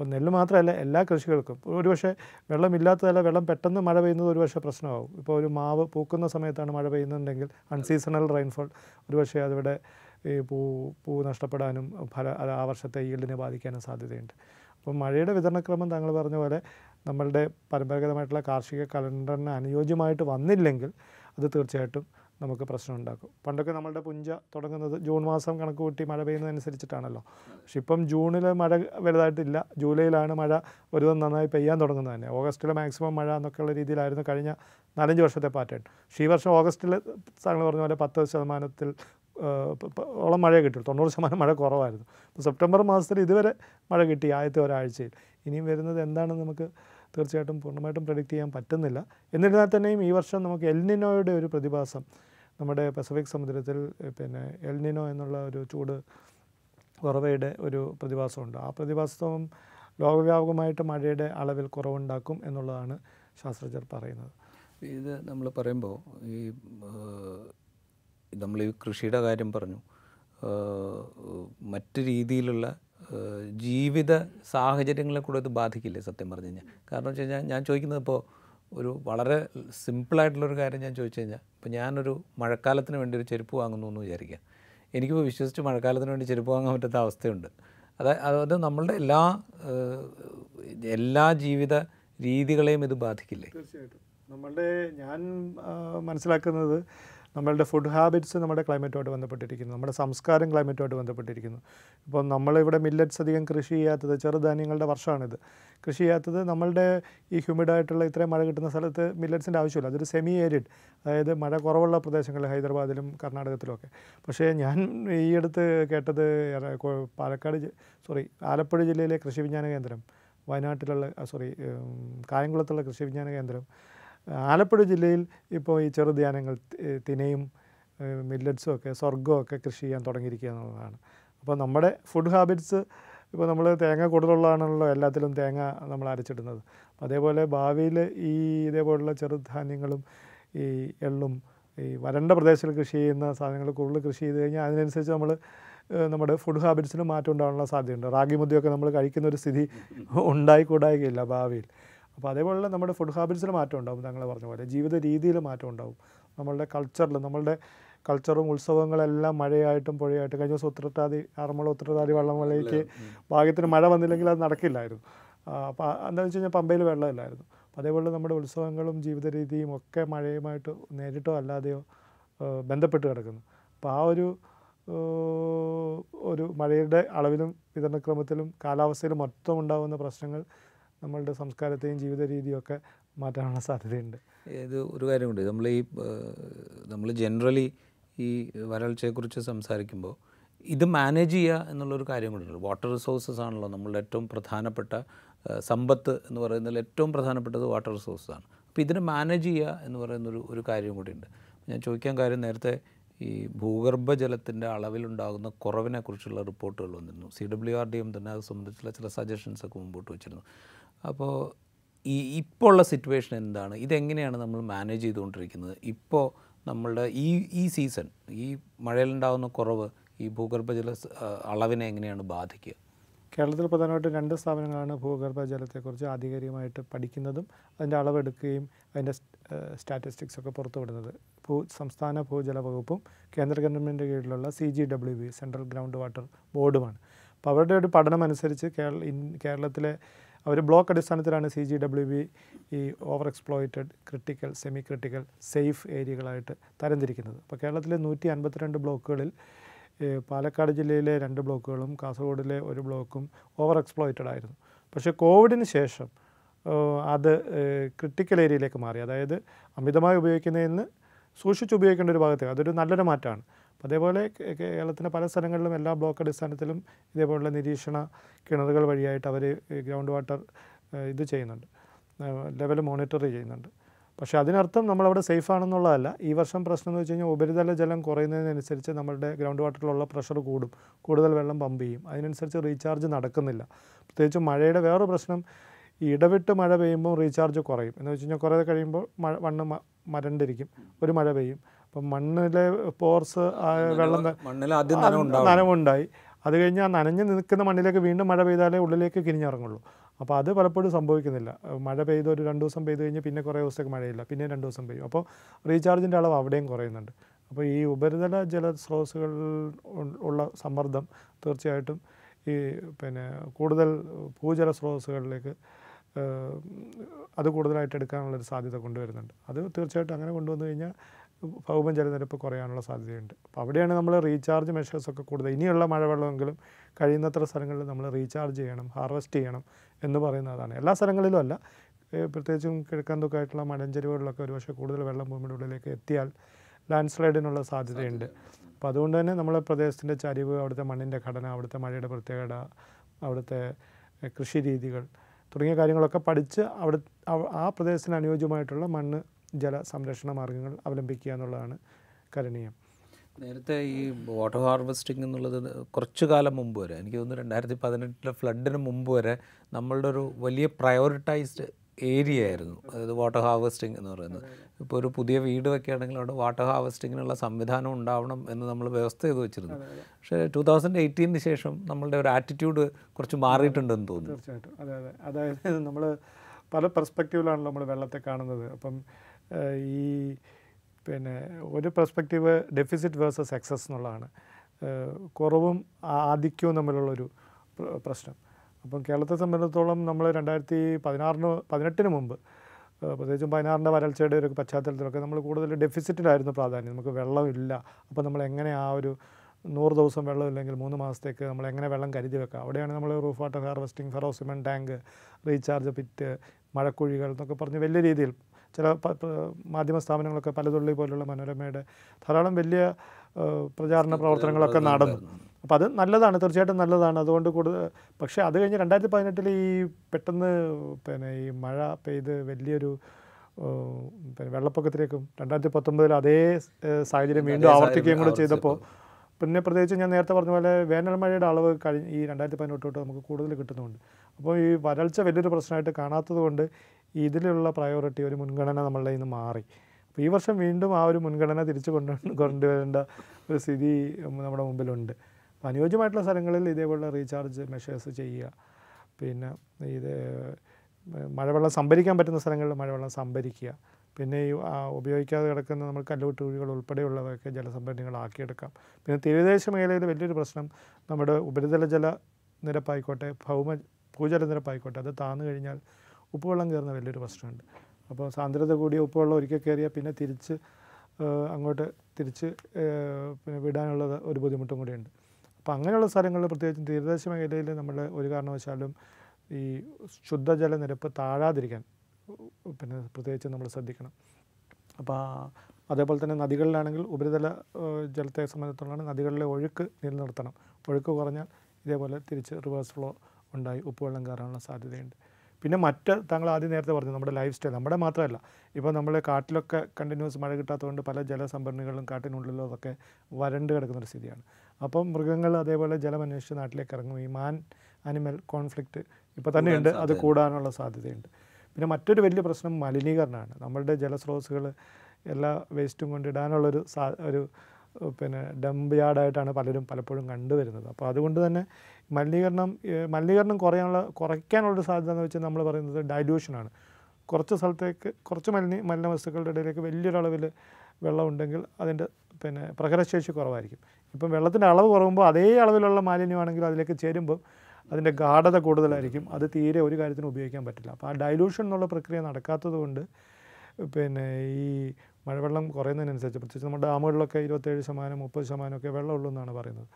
അപ്പോൾ നെല്ല് മാത്രമല്ല എല്ലാ കൃഷികൾക്കും. ഒരുപക്ഷെ വെള്ളമില്ലാത്തതല്ല വെള്ളം പെട്ടെന്ന് മഴ പെയ്യുന്നത് ഒരുപക്ഷെ പ്രശ്നമാകും ഇപ്പോൾ ഒരു മാവ് പൂക്കുന്ന സമയത്താണ് മഴ പെയ്യുന്നുണ്ടെങ്കിൽ അൺസീസണൽ റെയിൻഫോൾ ഒരുപക്ഷെ അതിവിടെ ഈ പൂ പൂ നഷ്ടപ്പെടാനും ഫല ആ വർഷത്തെ ഈൽഡിനെ ബാധിക്കാനും സാധ്യതയുണ്ട്. അപ്പോൾ മഴയുടെ വിതരണക്രമം താങ്കൾ പറഞ്ഞ പോലെ നമ്മളുടെ പരമ്പരാഗതമായിട്ടുള്ള കാർഷിക കലണ്ടറിന് അനുയോജ്യമായിട്ട് വന്നില്ലെങ്കിൽ അത് തീർച്ചയായിട്ടും നമുക്ക് പ്രശ്നം ഉണ്ടാക്കും. പണ്ടൊക്കെ നമ്മളുടെ പുഞ്ച തുടങ്ങുന്നത് ജൂൺ മാസം കണക്ക് കൂട്ടി മഴ പെയ്യുന്നതനുസരിച്ചിട്ടാണല്ലോ പക്ഷെ ഇപ്പം ജൂണിൽ മഴ വലുതായിട്ടില്ല. ജൂലൈയിലാണ് മഴ ഒരു ദിവസം നന്നായി പെയ്യാൻ തുടങ്ങുന്നത് തന്നെ. ഓഗസ്റ്റിൽ മാക്സിമം മഴ എന്നൊക്കെയുള്ള രീതിയിലായിരുന്നു കഴിഞ്ഞ നാലഞ്ച് വർഷത്തെ പാറ്റേൺ. പക്ഷേ ഈ വർഷം ഓഗസ്റ്റിൽ താങ്കൾ പറഞ്ഞ പോലെ പത്ത് ശതമാനത്തിൽ ഓളം മഴ കിട്ടി തൊണ്ണൂറ് ശതമാനം മഴ കുറവായിരുന്നു. അപ്പോൾ സെപ്റ്റംബർ മാസത്തിൽ ഇതുവരെ മഴ കിട്ടി ആദ്യത്തെ ഒരാഴ്ചയിൽ. ഇനിയും വരുന്നത് എന്താണെന്ന് നമുക്ക് തീർച്ചയായിട്ടും പൂർണമായിട്ടും പ്രഡിക്റ്റ് ചെയ്യാൻ പറ്റുന്നില്ല. എന്നിരുന്നാൽ തന്നെയും ഈ വർഷം നമുക്ക് എൽനിനോയുടെ ഒരു പ്രതിഭാസം നമ്മുടെ പസഫിക് സമുദ്രത്തിൽ പിന്നെ എൽനിനോ എന്നുള്ള ഒരു ചൂട് കുറവയുടെ ഒരു പ്രതിഭാസമുണ്ട്. ആ പ്രതിഭാസവും ലോകവ്യാപകമായിട്ട് മഴയുടെ അളവിൽ കുറവുണ്ടാക്കും എന്നുള്ളതാണ് ശാസ്ത്രജ്ഞർ പറയുന്നത്. ഇത് നമ്മൾ പറയുമ്പോൾ ഈ നമ്മൾ ഈ കൃഷിയുടെ കാര്യം പറഞ്ഞു. മറ്റു രീതിയിലുള്ള ജീവിത സാഹചര്യങ്ങളെ കൂടെ ഇത് ബാധിക്കില്ലേ സത്യം പറഞ്ഞു കഴിഞ്ഞാൽ? കാരണം വെച്ച് കഴിഞ്ഞാൽ ഞാൻ ചോദിക്കുന്നത് ഇപ്പോൾ ഒരു വളരെ സിമ്പിളായിട്ടുള്ളൊരു കാര്യം ഞാൻ ചോദിച്ചു കഴിഞ്ഞാൽ ഇപ്പോൾ ഞാനൊരു മഴക്കാലത്തിന് വേണ്ടി ഒരു ചെരുപ്പ് വാങ്ങുന്നു എന്ന് വിചാരിക്കാം. എനിക്കിപ്പോൾ വിശ്വസിച്ച് മഴക്കാലത്തിന് വേണ്ടി ചെരുപ്പ് വാങ്ങാൻ പറ്റാത്ത അവസ്ഥയുണ്ട്. അതായത് അതായത് നമ്മളുടെ എല്ലാ എല്ലാ ജീവിത രീതികളെയും ഇത് ബാധിക്കില്ലേ? തീർച്ചയായിട്ടും. നമ്മളുടെ ഞാൻ മനസ്സിലാക്കുന്നത് നമ്മളുടെ ഫുഡ് ഹാബിറ്റ്സ് നമ്മുടെ ക്ലൈമറ്റുമായിട്ട് ബന്ധപ്പെട്ടിരിക്കുന്നു. നമ്മുടെ സംസ്കാരം ക്ലൈമറ്റുമായിട്ട് ബന്ധപ്പെട്ടിരിക്കുന്നു. ഇപ്പോൾ നമ്മളിവിടെ മില്ലറ്റ്സ് അധികം കൃഷി ചെയ്യാത്തത് ചെറുധാന്യങ്ങളുടെ വർഷമാണിത് കൃഷി ചെയ്യാത്തത് നമ്മളുടെ ഈ ഹ്യൂമിഡായിട്ടുള്ള ഇത്രയും മഴ കിട്ടുന്ന സ്ഥലത്ത് മില്ലറ്റ്സിന്റെ ആവശ്യമില്ല. അതൊരു സെമി ഏരിഡ് അതായത് മഴ കുറവുള്ള പ്രദേശങ്ങളിൽ ഹൈദരാബാദിലും കർണാടകത്തിലുമൊക്കെ പക്ഷേ ഞാൻ ഈ അടുത്ത് കേട്ടത് പാലക്കാട് സോറി ആലപ്പുഴ ജില്ലയിലെ കൃഷി വിജ്ഞാന കേന്ദ്രം വയനാട്ടിലുള്ള സോറി കായംകുളത്തുള്ള കൃഷി വിജ്ഞാന കേന്ദ്രം ആലപ്പുഴ ജില്ലയിൽ ഇപ്പോൾ ഈ ചെറുധ്യാനങ്ങൾ തിനയും മില്ലറ്റ്സും ഒക്കെ സ്വർഗവും ഒക്കെ കൃഷി ചെയ്യാൻ തുടങ്ങിയിരിക്കുക എന്നുള്ളതാണ്. അപ്പോൾ നമ്മുടെ ഫുഡ് ഹാബിറ്റ്സ് ഇപ്പോൾ നമ്മൾ തേങ്ങ കൂടുതലുള്ളതാണല്ലോ എല്ലാത്തിലും തേങ്ങ നമ്മൾ അരച്ചിടുന്നത്. അതേപോലെ ഭാവിയിൽ ഈ ഇതേപോലുള്ള ചെറുധാന്യങ്ങളും ഈ എള്ളും ഈ വരണ്ട പ്രദേശത്തിൽ കൃഷി ചെയ്യുന്ന സാധനങ്ങൾ കൂടുതൽ കൃഷി ചെയ്ത് കഴിഞ്ഞാൽ അതിനനുസരിച്ച് നമ്മൾ നമ്മുടെ ഫുഡ് ഹാബിറ്റ്സിന് മാറ്റം ഉണ്ടാകാനുള്ള സാധ്യതയുണ്ട്. റാഗി മുദ്ദയൊക്കെ നമ്മൾ കഴിക്കുന്ന ഒരു സ്ഥിതി ഉണ്ടായിക്കൂടായികയില്ല ഭാവിയിൽ. അപ്പോൾ അതേപോലെ നമ്മുടെ ഫുഡ് ഹാബിറ്റ്സിൽ മാറ്റം ഉണ്ടാവും താങ്കൾ പറഞ്ഞ പോലെ. ജീവിത രീതിയിൽ മാറ്റം ഉണ്ടാവും. നമ്മളുടെ കൾച്ചറിൽ നമ്മളുടെ കൾച്ചറും ഉത്സവങ്ങളെല്ലാം മഴയായിട്ടും പുഴയായിട്ടും കഴിഞ്ഞ ദിവസം ഉത്രട്ടാതി ആറന്മുള ഉത്രട്ടാതി വള്ളംവലയ്ക്ക് ഭാഗ്യത്തിന് മഴ വന്നില്ലെങ്കിൽ അത് നടക്കില്ലായിരുന്നു. അപ്പോൾ എന്താണെന്ന് വെച്ച് കഴിഞ്ഞാൽ പമ്പയിൽ വെള്ളമില്ലായിരുന്നു. അപ്പോൾ അതേപോലെ നമ്മുടെ ഉത്സവങ്ങളും ജീവിത രീതിയും ഒക്കെ മഴയുമായിട്ട് നേരിട്ടോ അല്ലാതെയോ ബന്ധപ്പെട്ട് കിടക്കുന്നു. അപ്പോൾ ആ ഒരു ഒരു മഴയുടെ അളവിലും വിതരണക്രമത്തിലും കാലാവസ്ഥയിലും മൊത്തം ഉണ്ടാകുന്ന പ്രശ്നങ്ങൾ നമ്മളുടെ സംസ്കാരത്തെയും ജീവിത രീതിയും ഒക്കെ മാറ്റാനുള്ള സാധ്യതയുണ്ട്. ഇത് ഒരു കാര്യമുണ്ട്. നമ്മൾ ഈ നമ്മൾ ജനറലി ഈ വരൾച്ചയെക്കുറിച്ച് സംസാരിക്കുമ്പോൾ ഇത് മാനേജ് ചെയ്യുക എന്നുള്ളൊരു കാര്യം കൂടിയുണ്ട് വാട്ടർ റിസോഴ്സസ് ആണല്ലോ നമ്മളുടെ ഏറ്റവും പ്രധാനപ്പെട്ട സമ്പത്ത് എന്ന് പറയുന്നതിൽ ഏറ്റവും പ്രധാനപ്പെട്ടത് വാട്ടർ റിസോഴ്സസ് ആണ്. അപ്പോൾ ഇതിനെ മാനേജ് ചെയ്യുക എന്ന് പറയുന്നൊരു ഒരു കാര്യം കൂടിയുണ്ട്. ഞാൻ ചോദിക്കാൻ കാര്യം നേരത്തെ ഈ ഭൂഗർഭജലത്തിന്റെ അളവിലുണ്ടാകുന്ന കുറവിനെക്കുറിച്ചുള്ള റിപ്പോർട്ടുകൾ വന്നിരുന്നു. C W R D M തന്നെ അത് സംബന്ധിച്ചുള്ള ചില സജഷൻസ് ഒക്കെ മുമ്പോട്ട് വെച്ചിരുന്നു. അപ്പോൾ ഈ ഇപ്പോൾ ഉള്ള സിറ്റുവേഷൻ എന്താണ്? ഇതെങ്ങനെയാണ് നമ്മൾ മാനേജ് ചെയ്തുകൊണ്ടിരിക്കുന്നത്? ഇപ്പോൾ നമ്മളുടെ ഈ ഈ സീസൺ ഈ മഴയിലുണ്ടാകുന്ന കുറവ് ഈ ഭൂഗർഭജല അളവിനെ എങ്ങനെയാണ് ബാധിക്കുക? കേരളത്തിൽ പ്രധാനമായിട്ടും രണ്ട് സ്ഥാപനങ്ങളാണ് ഭൂഗർഭജലത്തെക്കുറിച്ച് ആധികാരികമായിട്ട് പഠിക്കുന്നതും അതിന്റെ അളവെടുക്കുകയും അതിന്റെ സ്റ്റാറ്റിസ്റ്റിക്സ് ഒക്കെ പുറത്തുവിടുന്നത്. ഭൂ സംസ്ഥാന ഭൂജല വകുപ്പും കേന്ദ്ര ഗവൺമെന്റ് കീഴിലുള്ള C G W B central ground water ബോർഡുമാണ് അപ്പോൾ അവരുടെ ഒരു പഠനം അനുസരിച്ച് കേരള കേരളത്തിലെ അവർ ബ്ലോക്ക് അടിസ്ഥാനത്തിലാണ് സി ജി ഡബ്ല്യു ബി ഈ over exploited critical semi critical safe ഏരിയകളായിട്ട് തരംതിരിക്കുന്നത്. അപ്പോൾ കേരളത്തിലെ നൂറ്റി അൻപത്തിരണ്ട് ബ്ലോക്കുകളിൽ പാലക്കാട് ജില്ലയിലെ രണ്ട് ബ്ലോക്കുകളും കാസർഗോഡിലെ ഒരു ബ്ലോക്കും ഓവർ എക്സ്പ്ലോയിറ്റഡ് ആയിരുന്നു. പക്ഷേ കോവിഡിന് ശേഷം അത് ക്രിട്ടിക്കൽ ഏരിയയിലേക്ക് മാറി. അതായത് അമിതമായി ഉപയോഗിക്കുന്നതിൽ നിന്ന് സൂക്ഷിച്ച് ഉപയോഗിക്കേണ്ട ഒരു ഭാഗത്തേക്ക്. അതൊരു നല്ലൊരു മാറ്റമാണ്. അപ്പോൾ അതേപോലെ കേരളത്തിന്റെ പല സ്ഥലങ്ങളിലും എല്ലാ ബ്ലോക്ക് അടിസ്ഥാനത്തിലും ഇതേപോലുള്ള നിരീക്ഷണ കിണറുകൾ വഴിയായിട്ട് അവർ ഗ്രൗണ്ട് വാട്ടർ ഇത് ചെയ്യുന്നുണ്ട്. ലെവൽ മോണിറ്റർ ചെയ്യുന്നുണ്ട്. പക്ഷേ അതിനർത്ഥം നമ്മളവിടെ സേഫ് ആണെന്നുള്ളതല്ല. ഈ വർഷം പ്രശ്നം എന്ന് വെച്ച് കഴിഞ്ഞാൽ ഉപരിതല ജലം കുറയുന്നതിനനുസരിച്ച് നമ്മളുടെ ഗ്രൗണ്ട് വാട്ടറിലുള്ള പ്രഷർ കൂടും. കൂടുതൽ വെള്ളം പമ്പ് ചെയ്യും. അതിനനുസരിച്ച് റീചാർജ് നടക്കുന്നില്ല. പ്രത്യേകിച്ച് മഴയുടെ വേറൊരു പ്രശ്നം ഈ ഇടവിട്ട് മഴ പെയ്യുമ്പോൾ റീചാർജ് കുറയും. എന്ന് വെച്ച് കഴിഞ്ഞാൽ കുറേ കഴിയുമ്പോൾ മഴ മണ്ണ് മരണ്ടിരിക്കും. ഒരു മഴ പെയ്യും. അപ്പം മണ്ണിലെ പോർസ് വെള്ളം നനവുണ്ടായി. അത് കഴിഞ്ഞ് ആ നനഞ്ഞ് നിൽക്കുന്ന മണ്ണിലേക്ക് വീണ്ടും മഴ പെയ്താലേ ഉള്ളിലേക്ക് കിരിഞ്ഞിറങ്ങുള്ളൂ അപ്പോൾ അത് പലപ്പോഴും സംഭവിക്കുന്നില്ല. മഴ പെയ്ത് ഒരു രണ്ട് ദിവസം പെയ്ത് കഴിഞ്ഞ് പിന്നെ കുറേ ദിവസത്തേക്ക് മഴയില്ല. പിന്നെ രണ്ട് ദിവസം പെയ്യും. അപ്പോൾ റീചാർജിന്റെ അളവ് അവിടെയും കുറയുന്നുണ്ട്. അപ്പോൾ ഈ ഉപരിതല ജലസ്രോതസ്സുകളിൽ ഉൾ- ഉള്ള സമ്മർദ്ദം തീർച്ചയായിട്ടും ഈ പിന്നെ കൂടുതൽ ഭൂജല സ്രോതസ്സുകളിലേക്ക് അത് കൂടുതലായിട്ട് എടുക്കാനുള്ളൊരു സാധ്യത കൊണ്ടുവരുന്നുണ്ട്. അത് തീർച്ചയായിട്ടും അങ്ങനെ കൊണ്ടുവന്നു കഴിഞ്ഞാൽ ഭൗമം ജലനിരപ്പ് കുറയാനുള്ള സാധ്യതയുണ്ട്. അപ്പോൾ അവിടെയാണ് നമ്മൾ റീചാർജ് മെഷേഴ്സൊക്കെ കൂടുതൽ ഇനിയുള്ള മഴവെള്ളമെങ്കിലും കഴിയുന്നത്ര സ്ഥലങ്ങളിൽ നമ്മൾ റീചാർജ് ചെയ്യണം ഹാർവെസ്റ്റ് ചെയ്യണം എന്ന് പറയുന്നതാണ്. എല്ലാ സ്ഥലങ്ങളിലും അല്ല. പ്രത്യേകിച്ചും ആയിട്ടുള്ള തൂക്കായിട്ടുള്ള ഒരു ഒരുപക്ഷെ കൂടുതൽ വെള്ളം ഭൂമിയുടെ ഉള്ളിലേക്ക് എത്തിയാൽ ലാൻഡ് സ്ലൈഡിനുള്ള സാധ്യതയുണ്ട്. അപ്പോൾ അതുകൊണ്ട് തന്നെ നമ്മളെ പ്രദേശത്തിന്റെ ചരിവ് അവിടുത്തെ മണ്ണിന്റെ ഘടന അവിടുത്തെ മഴയുടെ പ്രത്യേകത അവിടുത്തെ കൃഷി രീതികൾ തുടങ്ങിയ കാര്യങ്ങളൊക്കെ പഠിച്ച് അവിടെ ആ പ്രദേശത്തിന് അനുയോജ്യമായിട്ടുള്ള മണ്ണ് ജല സംരക്ഷണ മാർഗങ്ങൾ അവലംബിക്കുക എന്നുള്ളതാണ് കരണീയം നേരത്തെ ഈ വാട്ടർ ഹാർവെസ്റ്റിംഗ് എന്നുള്ളത് കുറച്ചു കാലം മുമ്പ് വരെ എനിക്ക് തോന്നുന്നു രണ്ടായിരത്തി പതിനെട്ടിലെ ഫ്ലഡിന് മുമ്പ് വരെ നമ്മളുടെ ഒരു വലിയ പ്രയോറിറ്റൈസ്ഡ് ഏരിയ ആയിരുന്നു അതായത് വാട്ടർ ഹാർവെസ്റ്റിംഗ് എന്ന് പറയുന്നത്. ഇപ്പോൾ ഒരു പുതിയ വീട് വെക്കുകയാണെങ്കിൽ അവിടെ വാട്ടർ ഹാർവെസ്റ്റിങ്ങിനുള്ള സംവിധാനം ഉണ്ടാവണം എന്ന് നമ്മൾ വ്യവസ്ഥ ചെയ്ത് വെച്ചിരുന്നു. പക്ഷേ ടൂ തൗസൻഡ് എയ്റ്റീന് ശേഷം നമ്മളുടെ ഒരു ആറ്റിറ്റ്യൂഡ് കുറച്ച് മാറിയിട്ടുണ്ടെന്ന് തോന്നുന്നു. തീർച്ചയായിട്ടും. അതെ അതെ. അതായത് നമ്മൾ പല പെർസ്പെക്റ്റീവിലാണല്ലോ നമ്മൾ വെള്ളത്തെ കാണുന്നത്. അപ്പം ഈ പിന്നെ ഒരു പെർസ്പെക്റ്റീവ് ഡെഫിസിറ്റ് വേഴ്സസ് എക്സസ് എന്നുള്ളതാണ്. കുറവും ആധിക്യവും തമ്മിലുള്ളൊരു പ്രശ്നം. അപ്പം കേരളത്തെ സംബന്ധിച്ചിടത്തോളം നമ്മൾ രണ്ടായിരത്തി പതിനാറിന് പതിനെട്ടിന് മുമ്പ് പ്രത്യേകിച്ചും പതിനാറിന്റെ വരൾച്ചയുടെ ഒരു പശ്ചാത്തലത്തിലൊക്കെ നമ്മൾ കൂടുതൽ ഡെഫിസിറ്റിലായിരുന്നു പ്രാധാന്യം. നമുക്ക് വെള്ളമില്ല അപ്പോൾ നമ്മൾ എങ്ങനെ ആ ഒരു നൂറ് ദിവസം വെള്ളമില്ലെങ്കിൽ മൂന്ന് മാസത്തേക്ക് നമ്മൾ എങ്ങനെ വെള്ളം കരുതി വെക്കാം? അവിടെയാണ് നമ്മൾ roof water harvesting ferrocement tank recharge pit മഴക്കുഴികൾ എന്നൊക്കെ പറഞ്ഞ് വലിയ രീതിയിൽ ചില മാധ്യമ സ്ഥാപനങ്ങളൊക്കെ പലതുള്ളി പോലുള്ള മനോരമയുടെ ധാരാളം വലിയ പ്രചാരണ പ്രവർത്തനങ്ങളൊക്കെ നടന്നു. അപ്പോൾ അത് നല്ലതാണ് തീർച്ചയായിട്ടും നല്ലതാണ്. അതുകൊണ്ട് കൂടുതൽ പക്ഷേ അത് കഴിഞ്ഞ് രണ്ടായിരത്തി പതിനെട്ടിൽ ഈ പെട്ടെന്ന് പിന്നെ ഈ മഴ പെയ്ത് വലിയൊരു പിന്നെ വെള്ളപ്പൊക്കത്തിലേക്കും രണ്ടായിരത്തി പത്തൊമ്പതിൽ അതേ സാഹചര്യം വീണ്ടും ആവർത്തിക്കുകയും കൂടെ ചെയ്തപ്പോൾ പിന്നെ പ്രത്യേകിച്ച് ഞാൻ നേരത്തെ പറഞ്ഞ പോലെ വേനൽ മഴയുടെ അളവ് കഴിഞ്ഞ് ഈ രണ്ടായിരത്തി പതിനെട്ട് തൊട്ട് നമുക്ക് കൂടുതൽ കിട്ടുന്നുണ്ട്. അപ്പോൾ ഈ വരൾച്ച വലിയൊരു പ്രശ്നമായിട്ട് കാണാത്തത് കൊണ്ട് ഇതിലുള്ള പ്രയോറിറ്റി ഒരു മുൻഗണന നമ്മളുടെ ഇന്ന് നിന്ന് മാറി. അപ്പോൾ ഈ വർഷം വീണ്ടും ആ ഒരു മുൻഗണന തിരിച്ചു കൊണ്ടു കൊണ്ടുവരേണ്ട ഒരു സ്ഥിതി നമ്മുടെ മുമ്പിലുണ്ട്. അപ്പോൾ അനുയോജ്യമായിട്ടുള്ള സ്ഥലങ്ങളിൽ ഇതേപോലുള്ള റീചാർജ് മെഷേഴ്സ് ചെയ്യുക. പിന്നെ ഇത് മഴവെള്ളം സംഭരിക്കാൻ പറ്റുന്ന സ്ഥലങ്ങളിൽ മഴവെള്ളം സംഭരിക്കുക. പിന്നെ ഈ ഉപയോഗിക്കാതെ കിടക്കുന്ന നമ്മൾ കല്ലുവിട്ട് കുഴികൾ ഉൾപ്പെടെയുള്ളവയൊക്കെ ജലസംഭരണികളാക്കിയെടുക്കാം. പിന്നെ തീരദേശ മേഖലയിൽ വലിയൊരു പ്രശ്നം നമ്മുടെ ഉപരിതല ജല നിരപ്പായിക്കോട്ടെ ഭൗമ ഭൂജല നിരപ്പായിക്കോട്ടെ അത് താന്നു കഴിഞ്ഞാൽ ഉപ്പുവെള്ളം കയറുന്ന വലിയൊരു പ്രശ്നമുണ്ട്. അപ്പോൾ സാന്ദ്രത കൂടിയ ഉപ്പുവെള്ളം ഒരിക്കൽ കയറിയാൽ പിന്നെ തിരിച്ച് അങ്ങോട്ട് തിരിച്ച് പിന്നെ വിടാനുള്ളത് ഒരു ബുദ്ധിമുട്ടും കൂടിയുണ്ട്. അപ്പോൾ അങ്ങനെയുള്ള സ്ഥലങ്ങളിൽ പ്രത്യേകിച്ചും തീരദേശ മേഖലയിൽ നമ്മൾ ഒരു കാരണവശാലും ഈ ശുദ്ധജല നിരപ്പ് താഴാതിരിക്കാൻ പിന്നെ പ്രത്യേകിച്ച് നമ്മൾ ശ്രദ്ധിക്കണം. അപ്പോൾ അതേപോലെ തന്നെ നദികളിലാണെങ്കിൽ ഉപരിതല ജലത്തെ സംബന്ധിച്ചിടത്തോളം നദികളിലെ ഒഴുക്ക് നിലനിർത്തണം. ഒഴുക്ക് കുറഞ്ഞാൽ ഇതേപോലെ തിരിച്ച് റിവേഴ്സ് ഫ്ലോ ഉണ്ടായി ഉപ്പുവെള്ളം കയറാനുള്ള സാധ്യതയുണ്ട്. പിന്നെ മറ്റ് താങ്കൾ ആദ്യം നേരത്തെ പറഞ്ഞു നമ്മുടെ ലൈഫ് സ്റ്റൈൽ നമ്മുടെ മാത്രമല്ല. ഇപ്പോൾ നമ്മൾ കാട്ടിലൊക്കെ കണ്ടിന്യൂസ് മഴ കിട്ടാത്തതുകൊണ്ട് പല ജലസംഭരണികളും കാട്ടിനുള്ളിലും അതൊക്കെ വരണ്ട് കിടക്കുന്ന ഒരു സ്ഥിതിയാണ്. അപ്പം മൃഗങ്ങൾ അതേപോലെ ജലം അന്വേഷിച്ച് നാട്ടിലേക്ക് ഇറങ്ങും. ഈ മാൻ അനിമൽ കോൺഫ്ലിക്റ്റ് ഇപ്പോൾ തന്നെ ഉണ്ട് അത് കൂടാനുള്ള സാധ്യതയുണ്ട്. പിന്നെ മറ്റൊരു വലിയ പ്രശ്നം മലിനീകരണമാണ്. നമ്മളുടെ ജലസ്രോതസ്സുകൾ എല്ലാ വേസ്റ്റും കൊണ്ടിടാനുള്ളൊരു സാ ഒരു പിന്നെ ഡംപ് യാർഡായിട്ടാണ് പലരും പലപ്പോഴും കണ്ടുവരുന്നത്. അപ്പോൾ അതുകൊണ്ട് തന്നെ മലിനീകരണം മലിനീകരണം കുറയാനുള്ള കുറയ്ക്കാനുള്ളൊരു സാധ്യത എന്ന് വെച്ചാൽ നമ്മൾ പറയുന്നത് ഡൈല്യൂഷനാണ് കുറച്ച് സ്ഥലത്തേക്ക് കുറച്ച് മലിന മലിന വസ്തുക്കളുടെ ഇടയിലേക്ക് വലിയൊരളവിൽ വെള്ളം ഉണ്ടെങ്കിൽ അതിന്റെ പിന്നെ പ്രകടശേഷി കുറവായിരിക്കും. ഇപ്പം വെള്ളത്തിന്റെ അളവ് കുറവുമ്പോൾ അതേ അളവിലുള്ള മാലിന്യമാണെങ്കിൽ അതിലേക്ക് ചേരുമ്പോൾ അതിന്റെ ഗാഠത കൂടുതലായിരിക്കും. അത് തീരെ ഒരു കാര്യത്തിനും ഉപയോഗിക്കാൻ പറ്റില്ല. അപ്പോൾ ആ ഡൈലൂഷൻ എന്നുള്ള പ്രക്രിയ നടക്കാത്തത് കൊണ്ട് പിന്നെ ഈ മഴവെള്ളം കുറയുന്നതിനനുസരിച്ച് പ്രത്യേകിച്ച് നമ്മുടെ ഡാമുകളിലൊക്കെ ഇരുപത്തേഴ് ശതമാനം മുപ്പത് ശതമാനമൊക്കെ വെള്ളമുള്ളൂ എന്നാണ് പറയുന്നത്.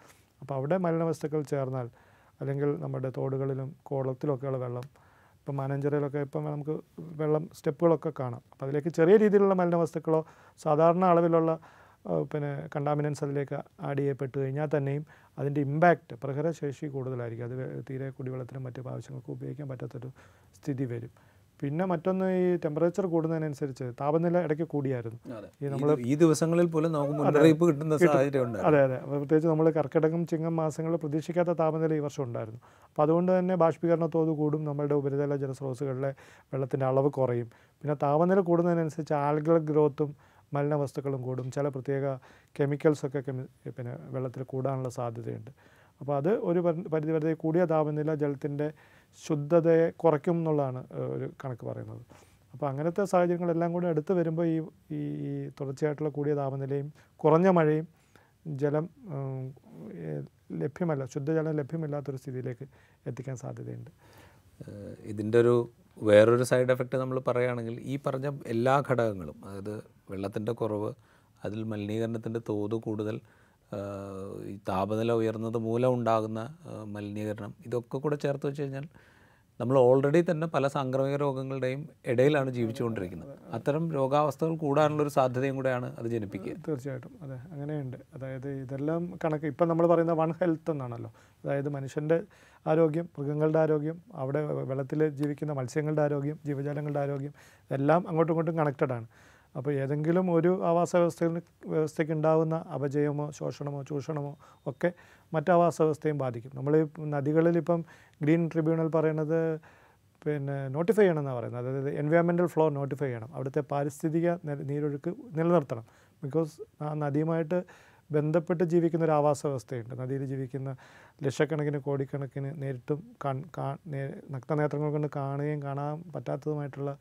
അപ്പോൾ അവിടെ മലിനവസ്തുക്കൾ ചേർന്നാൽ അല്ലെങ്കിൽ നമ്മുടെ തോടുകളിലും കോളത്തിലൊക്കെയുള്ള വെള്ളം ഇപ്പം മാനഞ്ചിറയിലൊക്കെ ഇപ്പം നമുക്ക് വെള്ളം സ്റ്റെപ്പുകളൊക്കെ കാണാം. അപ്പോൾ അതിലേക്ക് ചെറിയ രീതിയിലുള്ള മലിനവസ്തുക്കളോ സാധാരണ അളവിലുള്ള പിന്നെ കണ്ടാമിനൻസ് അതിലേക്ക് ആഡ് ചെയ്യപ്പെട്ട് കഴിഞ്ഞാൽ തന്നെയും അതിന്റെ ഇമ്പാക്റ്റ് പ്രഹരശേഷി കൂടുതലായിരിക്കും. അത് തീരെ കുടിവെള്ളത്തിനും മറ്റു ആവശ്യങ്ങൾക്കും ഉപയോഗിക്കാൻ പറ്റാത്തൊരു സ്ഥിതി വരും. പിന്നെ മറ്റൊന്ന് ഈ ടെമ്പറേച്ചർ കൂടുന്നതിനനുസരിച്ച് താപനില ഇടയ്ക്ക് കൂടിയായിരുന്നു. ഈ നമ്മൾ ഈ ദിവസങ്ങളിൽ പോലും നമുക്ക് മുന്നറിയിപ്പ് കിട്ടുന്ന സാഹചര്യം ഉണ്ട് അതെ അതെ. പ്രത്യേകിച്ച് നമ്മൾ കർക്കിടകം ചിങ്ങം മാസങ്ങളിൽ പ്രതീക്ഷിക്കാത്ത താപനില ഈ വർഷം ഉണ്ടായിരുന്നു. അപ്പോൾ അതുകൊണ്ട് തന്നെ ബാഷ്പീകരണ തോത് കൂടും നമ്മുടെ ഉപരിതല ജലസ്രോതസ്സുകളിലെ വെള്ളത്തിന്റെ അളവ് കുറയും. പിന്നെ താപനില കൂടുന്നതിനനുസരിച്ച് ആൽഗൽ ഗ്രോത്തും മലിന വസ്തുക്കളും കൂടും. ചില പ്രത്യേക കെമിക്കൽസൊക്കെ കെമി പിന്നെ വെള്ളത്തിൽ കൂടാനുള്ള സാധ്യതയുണ്ട്. അപ്പോൾ അത് ഒരു പരിധി പരിധി വരെ കൂടിയ താപനില ജലത്തിന്റെ ശുദ്ധതയെ കുറയ്ക്കും എന്നുള്ളതാണ് ഒരു കണക്ക് പറയുന്നത്. അപ്പോൾ അങ്ങനത്തെ സാഹചര്യങ്ങളെല്ലാം കൂടി അടുത്ത് വരുമ്പോൾ ഈ ഈ തുടർച്ചയായിട്ടുള്ള കൂടിയ താപനിലയും കുറഞ്ഞ മഴയും ജലം ലഭ്യമല്ല ശുദ്ധജലം ലഭ്യമില്ലാത്തൊരു സ്ഥിതിയിലേക്ക് എത്തിക്കാൻ സാധ്യതയുണ്ട്. ഇതിന്റെ ഒരു വേറൊരു സൈഡ് എഫക്റ്റ് നമ്മൾ പറയുകയാണെങ്കിൽ ഈ പറഞ്ഞ എല്ലാ ഘടകങ്ങളും അതായത് വെള്ളത്തിന്റെ കുറവ് അതിൽ മലിനീകരണത്തിന്റെ തോത് കൂടുതൽ ഈ താപനില ഉയർന്നത് മൂലം ഉണ്ടാകുന്ന മലിനീകരണം ഇതൊക്കെ കൂടെ ചേർത്ത് വെച്ച് കഴിഞ്ഞാൽ നമ്മൾ ഓൾറെഡി തന്നെ പല സാംക്രമിക രോഗങ്ങളുടെയും ഇടയിലാണ് ജീവിച്ചുകൊണ്ടിരിക്കുന്നത്. അത്തരം രോഗാവസ്ഥകൾ കൂടാനുള്ളൊരു സാധ്യതയും കൂടെയാണ് അത് ജനിപ്പിക്കുക. തീർച്ചയായിട്ടും. അതെ അങ്ങനെയുണ്ട്. അതായത് ഇതെല്ലാം കണക്ക് ഇപ്പം നമ്മൾ പറയുന്ന വൺ ഹെൽത്ത് എന്നാണല്ലോ. അതായത് മനുഷ്യന്റെ ആരോഗ്യം മൃഗങ്ങളുടെ ആരോഗ്യം അവിടെ വെള്ളത്തിൽ ജീവിക്കുന്ന മത്സ്യങ്ങളുടെ ആരോഗ്യം ജീവജാലങ്ങളുടെ ആരോഗ്യം എല്ലാം അങ്ങോട്ടും ഇങ്ങോട്ടും കണക്റ്റഡ് ആണ് അപ്പോൾ ഏതെങ്കിലും ഒരു ആവാസ വ്യവസ്ഥയിൽ വ്യവസ്ഥയ്ക്ക് ഉണ്ടാകുന്ന അപജയമോ ശോഷണമോ ചൂഷണമോ ഒക്കെ മറ്റാവാസ വ്യവസ്ഥയും ബാധിക്കും. നമ്മൾ നദികളിൽ ഇപ്പം ഗ്രീൻ ട്രിബ്യൂണൽ പറയുന്നത് പിന്നെ നോട്ടിഫൈ ചെയ്യണം എന്നാണ് പറയുന്നത്. അതായത് എൻവയോൺമെന്റൽ ഫ്ലോ നോട്ടിഫൈ ചെയ്യണം. അവിടുത്തെ പാരിസ്ഥിതിക നീരൊഴുക്ക് നിലനിർത്തണം. ബിക്കോസ് ആ നദിയുമായിട്ട് ബന്ധപ്പെട്ട് ജീവിക്കുന്ന ഒരു ആവാസ വ്യവസ്ഥയുണ്ട്. നദിയിൽ ജീവിക്കുന്ന ലക്ഷക്കണക്കിന് കോടിക്കണക്കിന് നേരിട്ടും കാ നഗ്നനേത്രങ്ങൾ കൊണ്ട് കാണുകയും കാണാൻ പറ്റാത്തതുമായിട്ടുള്ള